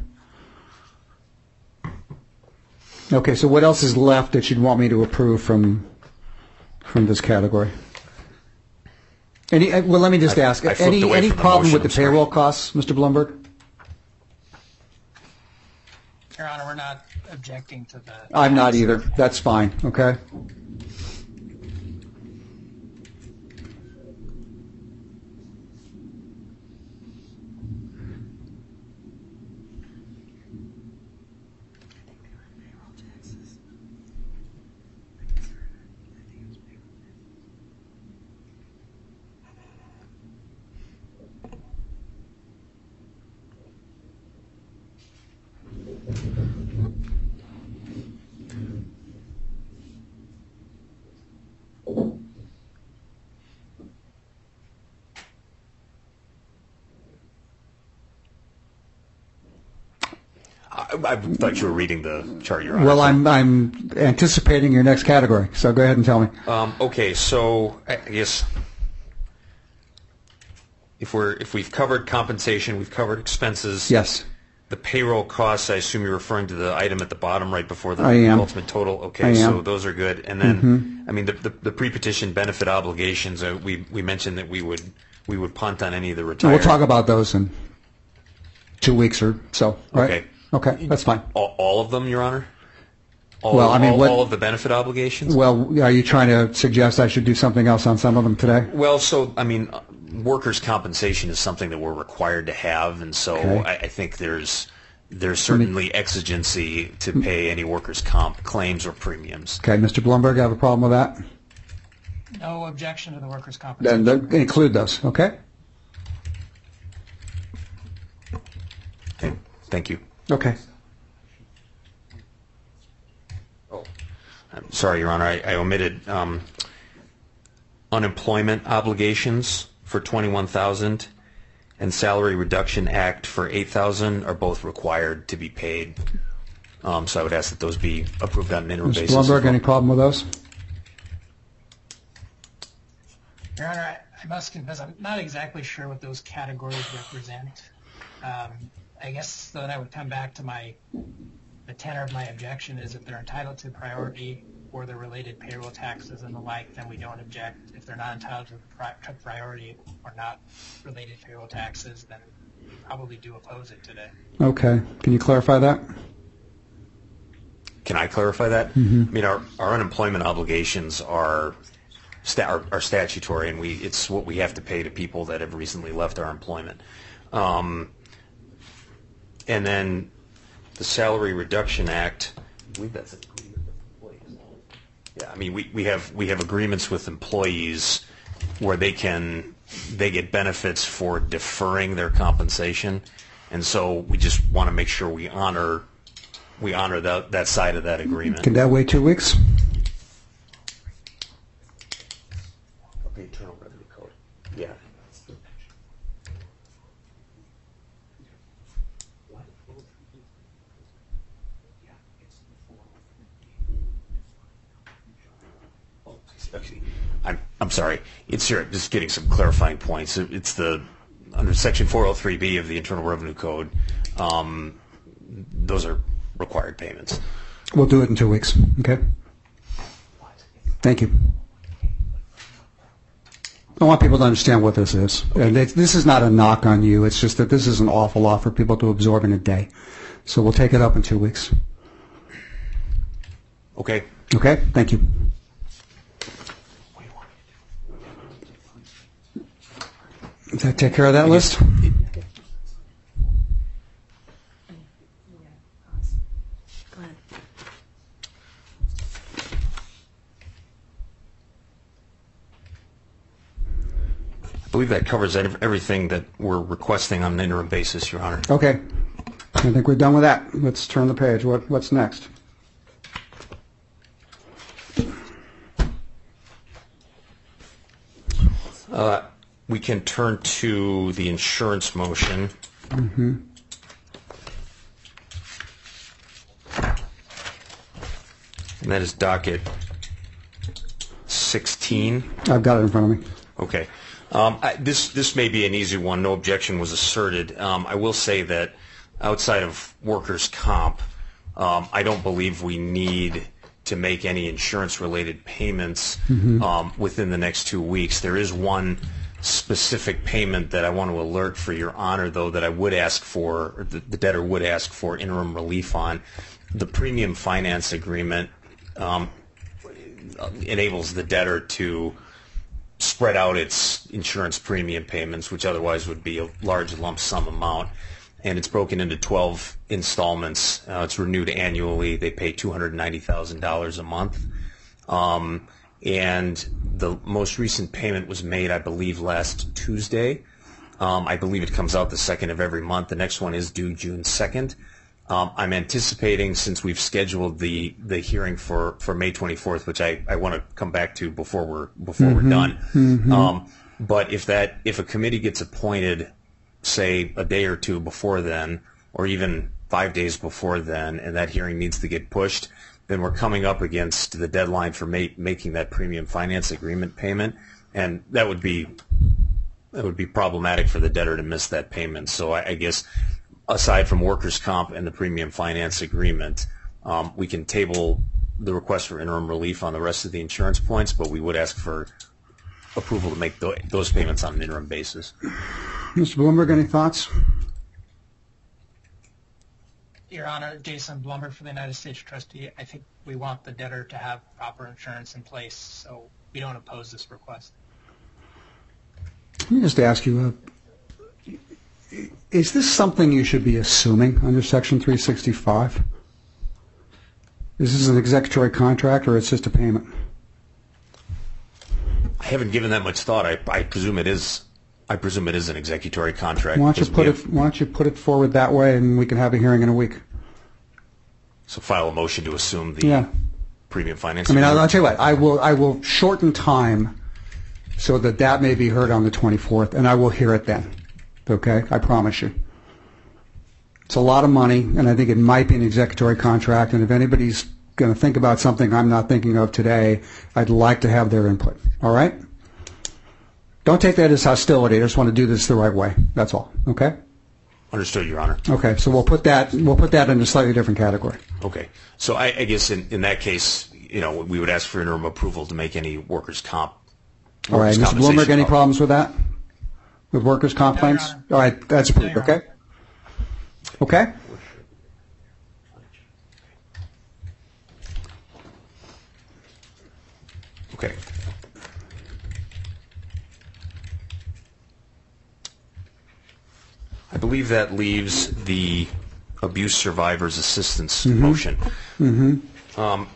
Okay, so what else is left that you'd want me to approve from, from this category? Any, uh, well, let me just I- ask, I any, any problem with the payroll costs, Mr. Blumberg? Your Honor, we're not objecting to the. I'm not either. That's fine, okay? I, I thought you were reading the chart, Your Honor. Well, I'm, I'm anticipating your next category, so go ahead and tell me. Um, okay, so I I guess if we're if we've covered compensation, we've covered expenses. Yes. The payroll costs, I assume you're referring to the item at the bottom right before the I am. ultimate total. Okay, I am. So those are good. And then, I mean, the, the, the pre-petition benefit obligations, uh, we, we mentioned that we would we would punt on any of the retired. We'll talk about those in two weeks or so, right? Okay. Okay, that's fine. all, all of them, Your Honor. All, Well, I mean, all, what- all of the benefit obligations. Well, are you trying to suggest I should do something else on some of them today? Well, so I mean, workers' compensation is something that we're required to have, and so Okay. I, I think there's there's certainly exigency to pay any workers' comp claims or premiums. Okay, Mr. Blumberg, have a problem with that? No objection to the workers' Then compensation. then include those, okay? Okay. Thank you. Okay. Oh, I'm sorry, Your Honor, I, I omitted um, unemployment obligations for 21,000 and salary reduction act for 8,000 are both required to be paid. Um, so I would ask that those be approved on an interim Mr. basis. as Blumberg, well. any problem with those? Your Honor, I, I must confess, I'm not exactly sure what those categories represent. Um, I guess then I would come back to my, the tenor of my objection is if they're entitled to priority or the related payroll taxes and the like, then we don't object. If they're not entitled to pri- to priority or not related payroll taxes, then we probably do oppose it today. Okay. Can you clarify that? Can I clarify that? I mean, our, our unemployment obligations are, sta- are, are statutory, and we it's what we have to pay to people that have recently left our employment. Um, and then the Salary Reduction Act, I believe that's an agreement with employees. Yeah, I mean, we, we have we have agreements with employees where they can they get benefits for deferring their compensation, and so we just want to make sure we honor we honor that that side of that agreement. Can that wait two weeks? The Internal Revenue Code. Yeah. Okay. I'm, sorry. It's here, just getting some clarifying points. It's the, under section 403B of the Internal Revenue Code, um, those are required payments. We'll do it in two weeks. Okay? Thank you. I want people to understand what this is. And this is not a knock on you. It's just that this is an awful lot for people to absorb in a day. So we'll take it up in two weeks. Okay? Okay? Thank you. Does that take care of that list? I believe that covers everything that we're requesting on an interim basis, Your Honor. Okay. I think we're done with that. Let's turn the page. What, what's next? Uh, We can turn to the insurance motion. And that is docket 16. I've got it in front of me. Okay. Um, I, this this may be an easy one. No objection was asserted. Um, I will say that outside of workers' comp, um, I don't believe we need to make any insurance-related payments um, within the next two weeks. There is one specific payment that I want to alert for your honor, though, that I would ask for, or the, the debtor would ask for interim relief on. The premium finance agreement um, enables the debtor to spread out its insurance premium payments, which otherwise would be a large lump sum amount. And it's broken into 12 installments. Uh, it's renewed annually. They pay $290,000 a month. Um, and the most recent payment was made, I believe, last Tuesday. Um, I believe it comes out the second of every month. The next one is due June 2nd. Um, I'm anticipating, since we've scheduled the, the hearing for, for May 24th, which I, I want to come back to before we're before we're done. Um, but if that if a committee gets appointed, say a day or two before then, or even five days before then, and that hearing needs to get pushed, then we're coming up against the deadline for ma- making that premium finance agreement payment, and that would be that would be problematic for the debtor to miss that payment. So I, I guess aside from workers' comp and the premium finance agreement, um, we can table the request for interim relief on the rest of the insurance points, but we would ask for approval to make tho- those payments on an interim basis. Mr. Blumberg, any thoughts? Your Honor, Jason Blumberg for the United States Trustee. I think we want the debtor to have proper insurance in place, so we don't oppose this request. Let me just ask you, uh, is this something you should be assuming under Section 365? Is this an executory contract or it's just a payment? I haven't given that much thought. I, I presume it is. I presume it is an executory contract. Why don't you because put we it, have- why don't you put it forward that way and we can have a hearing in a week? So file a motion to assume the. Yeah. premium finance. I mean, I'll, I'll tell you what, I will, I will shorten time so that that may be heard on the 24th, and I will hear it then. Okay? I promise you. It's a lot of money, and I think it might be an executory contract, and if anybody's going to think about something I'm not thinking of today, I'd like to have their input. All right? Don't take that as hostility. I just want to do this the right way. That's all. Okay? Understood, Your Honor. Okay, so we'll put that, we'll put that in a slightly different category. Okay. So I, I guess in, in that case, you know, we would ask for interim approval to make any workers' comp. All right, workers' Mr. compensation Blumberg, any call. problems with that? With workers' comp No, Your claims? Honor. All right, that's approved, Your. Okay? Okay. I believe that leaves the abuse survivors assistance mm-hmm. motion. Mm-hmm. Um,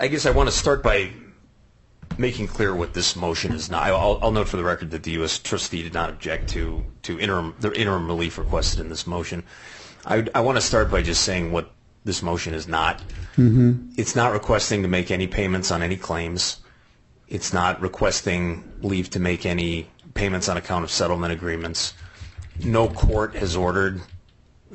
I guess I want to start by making clear what this motion is not. I'll, I'll note for the record that the U.S. trustee did not object to, to interim, the interim relief requested in this motion. I, I want to start by just saying what this motion is not. Mm-hmm. It's not requesting to make any payments on any claims. It's not requesting leave to make any payments on account of settlement agreements. No court has ordered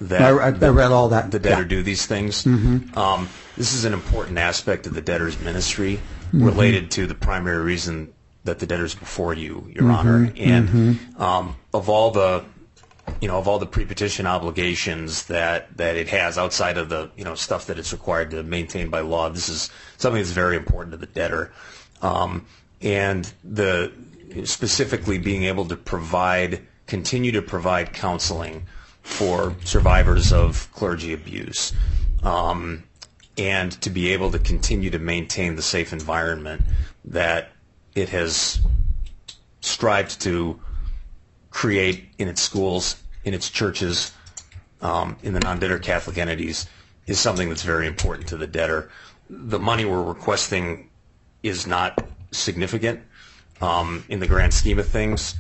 that. I, I I read all that. the debtor Yeah. do these things. Um, this is an important aspect of the debtor's ministry related to the primary reason that the debtor's before you, Your Honor. And um, of all the, you know, of all the pre-petition obligations that that it has outside of the, you know, stuff that it's required to maintain by law, this is something that's very important to the debtor. Um, and the specifically being able to provide, continue to provide counseling for survivors of clergy abuse, um, and to be able to continue to maintain the safe environment that it has strived to create in its schools, in its churches, um, in the non-debtor Catholic entities is something that's very important to the debtor. The money we're requesting is not significant um, in the grand scheme of things,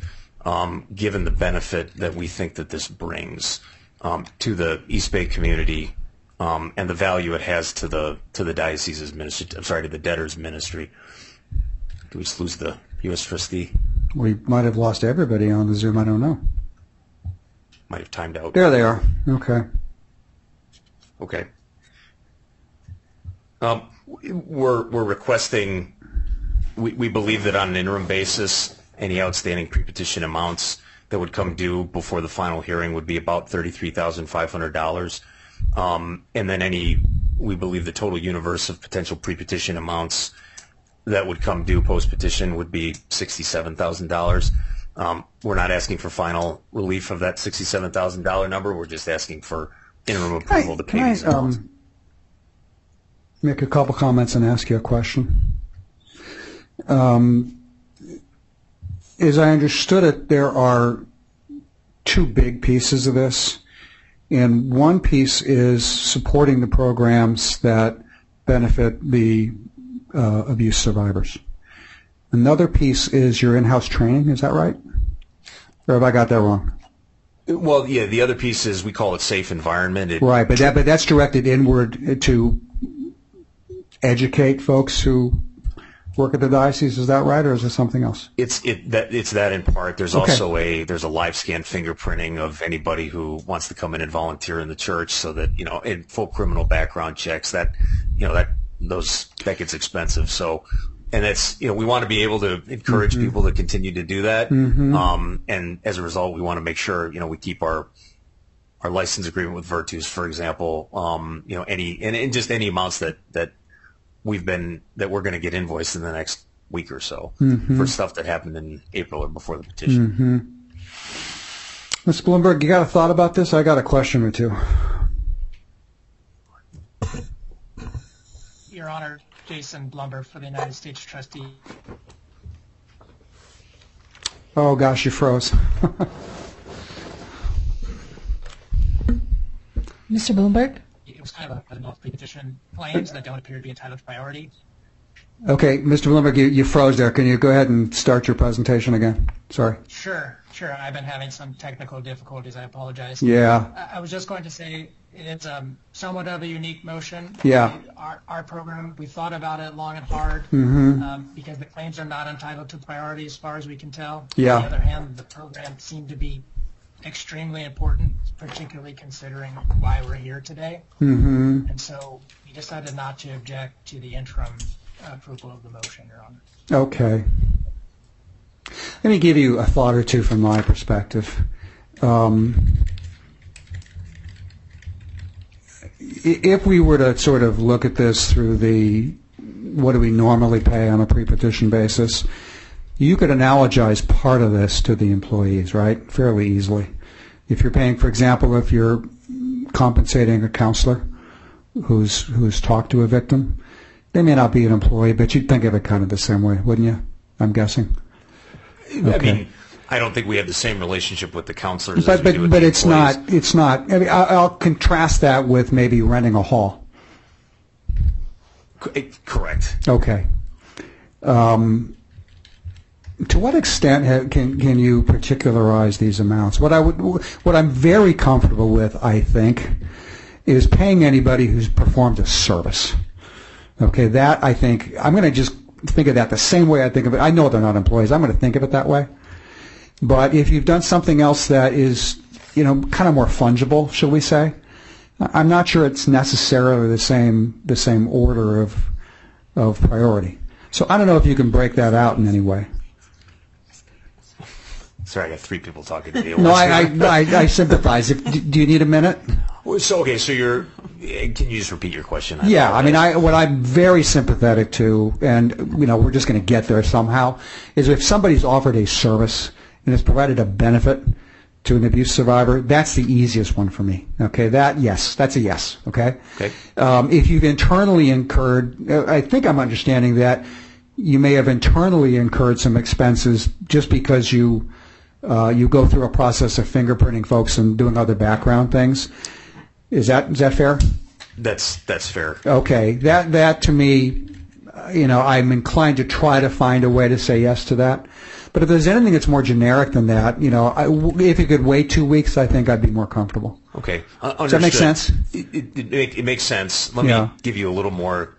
um, given the benefit that we think that this brings um, to the East Bay community um, and the value it has to the to the diocese's ministry. I'm sorry, to the debtor's ministry. Do we just lose the U.S. trustee? We might have lost everybody on the Zoom, I don't know. Might have timed out. There they are. Okay. Okay. Um, we're we're requesting. We, we believe that on an interim basis, any outstanding pre-petition amounts that would come due before the final hearing would be about thirty-three thousand five hundred dollars, um, and then any. We believe the total universe of potential pre-petition amounts that would come due post-petition would be sixty-seven thousand dollars. Um, we're not asking for final relief of that sixty-seven thousand dollar number. We're just asking for interim approval to pay Can I these amounts. um, make a couple comments and ask you a question? Um, as I understood it, there are two big pieces of this. And one piece is supporting the programs that benefit the uh, abuse survivors. Another piece is your in-house training. Is that right? Or have I got that wrong? Well, yeah, the other piece is we call it safe environment. Right, but that but that's directed inward to educate folks who work at the diocese. Is that right, or is it something else? It's it that it's that in part. There's Okay. also a there's a live scan fingerprinting of anybody who wants to come in and volunteer in the church, so that you know, in full criminal background checks. That you know that those that gets expensive. So, and it's you know we want to be able to encourage people to continue to do that. Um, and as a result, we want to make sure you know we keep our our license agreement with Virtus, for example. Um, you know any and, and just any amounts that that we've been that we're going to get invoiced in the next week or so mm-hmm. for stuff that happened in April or before the petition. Mm-hmm. Mr. Blumberg, you got a thought about this? I got a question or two. Your Honor, Jason Blumberg for the United States Trustee. Oh gosh, you froze. Mr. Blumberg? Was kind of a, pre-petition claims that don't appear to be entitled to priority. Okay, Mr. Blumberg, you, you froze there. Can you go ahead and start your presentation again? Sorry. Sure, sure. I've been having some technical difficulties. I apologize. Yeah. I I was just going to say it is um, somewhat of a unique motion. Yeah. Our, our program, we thought about it long and hard Mm-hmm. um, because the claims are not entitled to priority as far as we can tell. Yeah. On the other hand, the program seemed to be extremely important, particularly considering why we're here today. Mm-hmm. And so we decided not to object to the interim approval of the motion, Your Honor. Okay. Let me give you a thought or two from my perspective. Um, if we were to sort of look at this through the what do we normally pay on a pre-petition basis, you could analogize part of this to the employees, right? Fairly easily. If you're paying, for example, if you're compensating a counselor who's who's talked to a victim, they may not be an employee, but you'd think of it kind of the same way, wouldn't you? I'm guessing. I Okay. mean, I don't think we have the same relationship with the counselors as But we do but but it's employees. not it's not. I mean, I- I'll contrast that with maybe renting a hall. Correct. Okay. Um, to what extent can can you particularize these amounts? What I would what I'm very comfortable with, I think, is paying anybody who's performed a service. Okay, that I think I'm going to just think of that the same way I think of it. I know they're not employees. I'm going to think of it that way. But if you've done something else that is, you know, kind of more fungible, shall we say? I'm not sure it's necessarily the same the same order of of priority. So I don't know if you can break that out in any way. Sorry, I got three people talking to me. No, I. I, I, I sympathize. If, do do you need a minute? So okay, so you're. eh, Can you just repeat your question? Yeah, I mean. I what I'm very sympathetic to, and you know, we're just going to get there somehow, is if somebody's offered a service and has provided a benefit to an abuse survivor, that's the easiest one for me. Okay, that yes, that's a yes. Okay. Okay. Um, if you've internally incurred, uh, I think I'm understanding that you may have internally incurred some expenses just because you uh, you go through a process of fingerprinting folks and doing other background things. Is that is that fair? That's that's fair. Okay, that that to me, uh, you know, I'm inclined to try to find a way to say yes to that. But if there's anything that's more generic than that, you know, I, if you could wait two weeks, I think I'd be more comfortable. Okay. Uh, Does that make sense? It, it, it, it makes sense. Let Yeah. me give you a little more.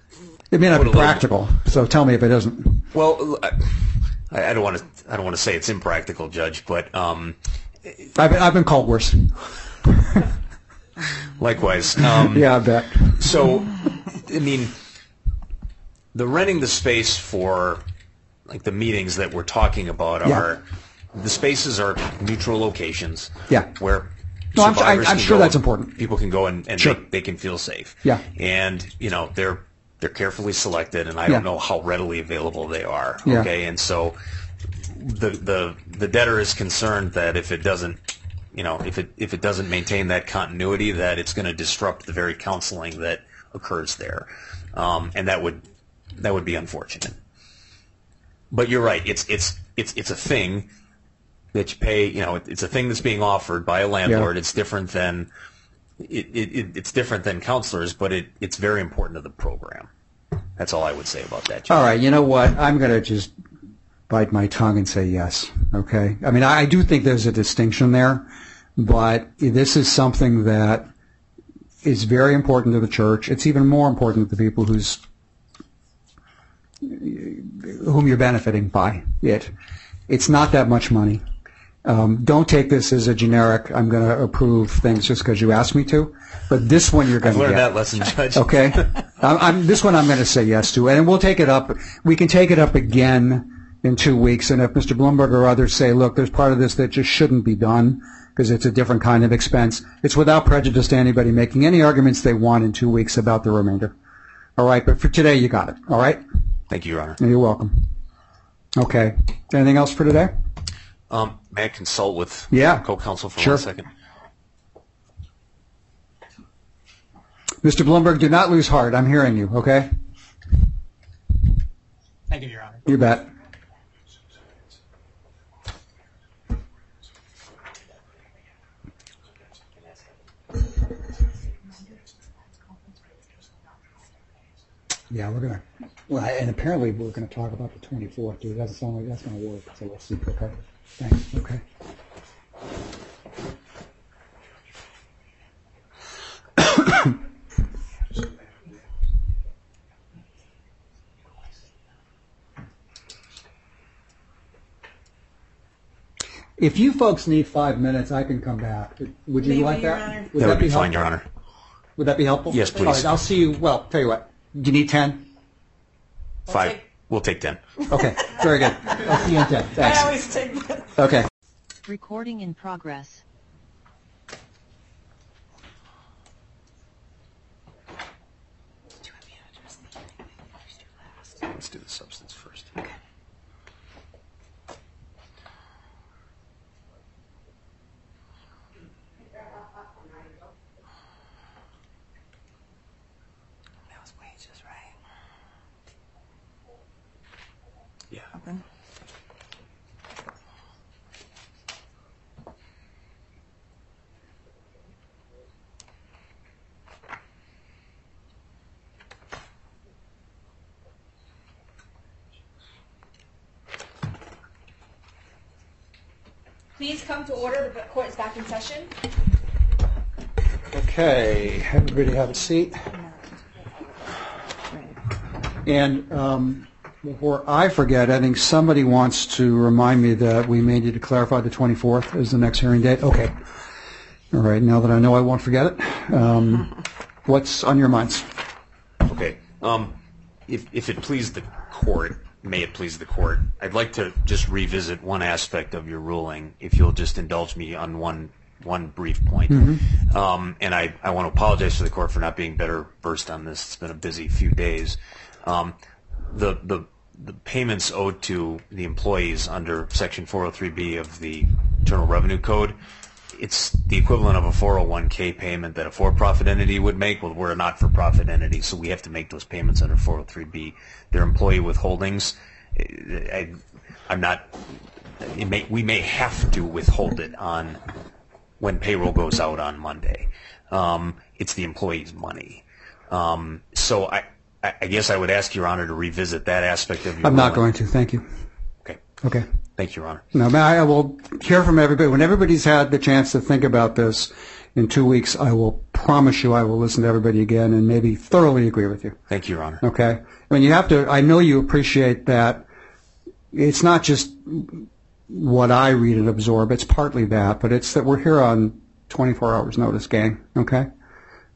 It may not be practical, so tell me if it isn't. Well, I, I don't want to. I don't want to say it's impractical, Judge, but um, I've been, I've been called worse. likewise. Um, Yeah, I bet. So, I mean, the renting the space for like the meetings that we're talking about Yeah. are the spaces are neutral locations. Yeah. Where No, I'm- survivors I'm sure go that's important. People can go and, and Sure. they, they can feel safe. Yeah. And you know they're they're carefully selected, and I Yeah. don't know how readily available they are. Yeah. Okay. And so the the the debtor is concerned that if it doesn't you know if it if it doesn't maintain that continuity that it's going to disrupt the very counseling that occurs there um, and that would that would be unfortunate but you're right it's it's it's it's a thing that you pay you know it, it's a thing that's being offered by a landlord Yeah. it's different than it, it, it, it's different than counselors but it, it's very important to the program that's all I would say about that. All right, you know what? I'm going to just bite my tongue and say yes. Okay. I mean, I, I do think there's a distinction there, but this is something that is very important to the church. It's even more important to the people who's whom you're benefiting by it. It's not that much money. Um, don't take this as a generic. I'm going to approve things just because you asked me to. But this one you're going to learned get. that lesson Judge Okay. I'm, I'm, this one I'm going to say yes to, and we'll take it up. We can take it up again in two weeks, and if Mr. Blumberg or others say, look, there's part of this that just shouldn't be done because it's a different kind of expense, it's without prejudice to anybody making any arguments they want in two weeks about the remainder. All right, but for today, you got it. All right? thank you your honor You're welcome. Okay. Anything else for today? um, may I consult with Yeah. co-counsel for Sure. one second Mr. Blumberg, do not lose heart. I'm hearing you, okay? Thank you, Your Honor. You bet. Yeah, we're gonna. Well, and apparently we're gonna talk about the 24th. Dude, it doesn't sound like that's gonna work. So let's see. Okay. Thanks. Okay. If you folks need five minutes, I can come back. Would you Maybe, like Your that? Honor. That would be fine, helpful? Your Honor. Would that be helpful? Yes, please. All right, I'll see you. Well, tell you what. Do you need 10? Five. take- We'll take ten. Okay, very good. I'll see you in 10. I Thanks. always take that. Okay. Recording in progress. Let's do the substance first. That was wages, right? Yeah. Open. Please come to order. The court is back in session. Okay, everybody have a seat. And um, before I forget, I think somebody wants to remind me that we may need to clarify the 24th as the next hearing date. Okay. All right, now that I know I won't forget it, um, what's on your minds? Okay. Um, if, if it please the court, may it please the court, I'd like to just revisit one aspect of your ruling, if you'll just indulge me on one, one brief point. Um, and I, I want to apologize to the court for not being better versed on this. It's been a busy few days. Um, the, the, the payments owed to the employees under Section 403B of the Internal Revenue Code, it's the equivalent of a 401k payment that a for-profit entity would make. Well, we're a not-for-profit entity, so we have to make those payments under 403b. Their employee withholdings, I, I'm not. May, we may have to withhold it on when payroll goes out on Monday. Um, it's the employee's money. Um, so I, I guess I would ask Your Honor to revisit that aspect of your. I'm not ruling. going to, thank you. Okay. Okay. Thank you, Your Honor. No, but I will hear from everybody. When everybody's had the chance to think about this in two weeks, I will promise you I will listen to everybody again and maybe thoroughly agree with you. Thank you, Your Honor. Okay? I mean, you have to, I know you appreciate that it's not just what I read and absorb, it's partly that, but it's that we're here on 24 hours notice, gang. Okay?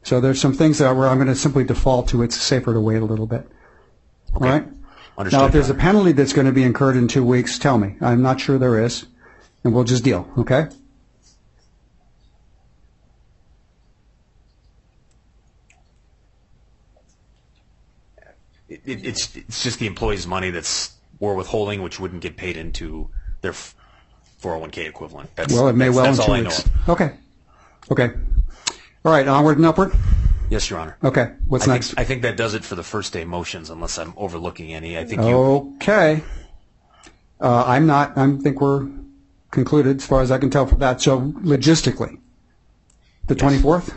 So there's some things that where I'm going to simply default to it's safer to wait a little bit. All right? Understood. Now, if there's a penalty that's going to be incurred in two weeks, tell me. I'm not sure there is, and we'll just deal, okay? it, it- it's it's just the employee's money that's we're withholding, which wouldn't get paid into their 401k equivalent. That's, Well, it may that's, well that's in all two I weeks. of. Okay. Okay. All right, onward and upward? Yes, Your Honor. Okay, what's I next? think, I think that does it for the first day motions, unless I'm overlooking any. I think you. Okay. Uh, I'm not, I think we're concluded as far as I can tell for that. So logistically, the 24th?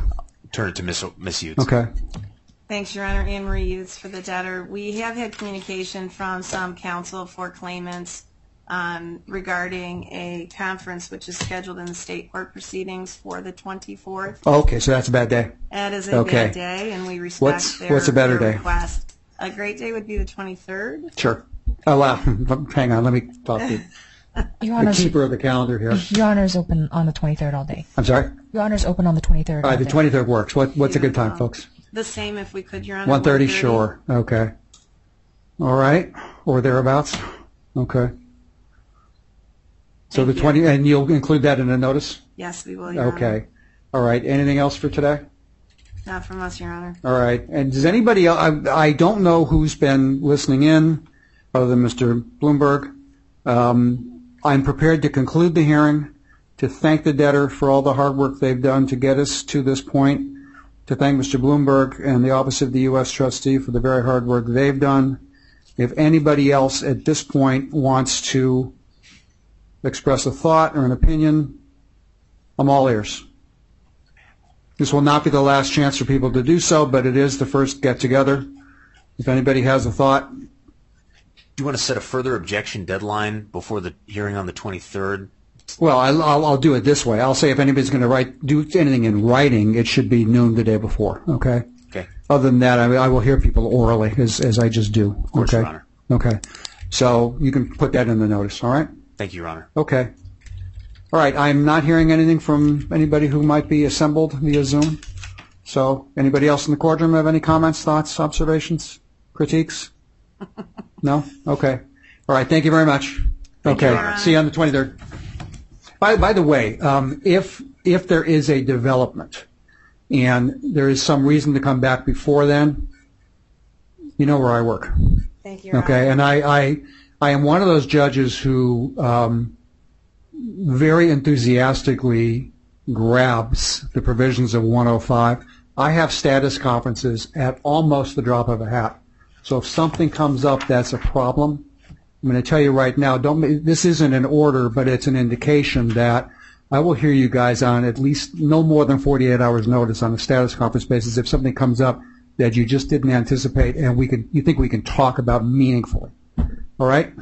Turn it to Miss Miss Uetz. Okay. Thanks, Your Honor. Ann Marie Uetz for the debtor. We have had communication from some counsel for claimants um, regarding a conference which is scheduled in the state court proceedings for the 24th. Okay, so that's a bad day. That is a Okay. bad day, and we respect What's- their, what's a better their day? request. A great day would be the 23rd. Sure. Oh, wow. Hang on, let me talk to Your the Honor's, keeper of the calendar here. Your Honor's open on the 23rd all day. I'm sorry? Your Honor's open on the 23rd. All right, all the day. 23rd works. What, what's a good time, Beautiful. folks? The same if we could, Your Honor. 1:30, sure. Okay. All right, or thereabouts. Okay. So the Thank you. 20, and you'll include that in the notice? Yes, we will, Your Honor. Okay. All right, anything else for today? Not from us, Your Honor. All right, and does anybody, el- I, I don't know who's been listening in, other than Mr. Blumberg. Um, I'm prepared to conclude the hearing, to thank the debtor for all the hard work they've done to get us to this point, to thank Mr. Blumberg and the Office of the U.S. Trustee for the very hard work they've done. If anybody else at this point wants to express a thought or an opinion, I'm all ears. This will not be the last chance for people to do so, but it is the first get-together. If anybody has a thought, Do you want to set a further objection deadline before the hearing on the 23rd? well, I'll, I'll, I'll do it this way. I'll say if anybody's going to write, do anything in writing, it should be noon the day before, okay? Okay. Other than that, I, I will hear people orally, as, as I just do. Course, okay? Your Honor. Okay. So you can put that in the notice, all right? Thank you, Your Honor. Okay. All right, I'm not hearing anything from anybody who might be assembled via Zoom. So, anybody else in the courtroom have any comments, thoughts, observations, critiques? No? Okay. All right, thank you very much. Okay, Your Honor. see you on the 23rd. By, by the way, um, if, if there is a development and there is some reason to come back before then, you know where I work. Thank you, Your Okay, Honor. and I, I, I am one of those judges who um, very enthusiastically grabs the provisions of 105. I have status conferences at almost the drop of a hat. So if something comes up that's a problem, I'm going to tell you right now, don't, this isn't an order, but it's an indication that I will hear you guys on at least no more than 48 hours notice on a status conference basis if something comes up that you just didn't anticipate and we can, you think we can talk about meaningfully. All right?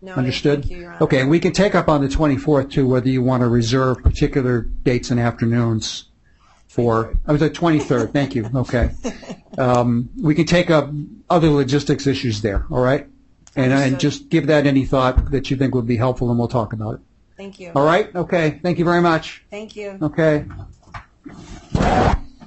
Noted. Understood? Thank you, Your Honor. Okay, and we can take up on the 24th too, whether you want to reserve particular dates and afternoons for, I was at 23rd, thank you, okay. Um, we can take up other logistics issues there, all right? And, and Understood. just give that any thought that you think would be helpful and we'll talk about it. Thank you. All right? Okay, thank you very much. Thank you. Okay.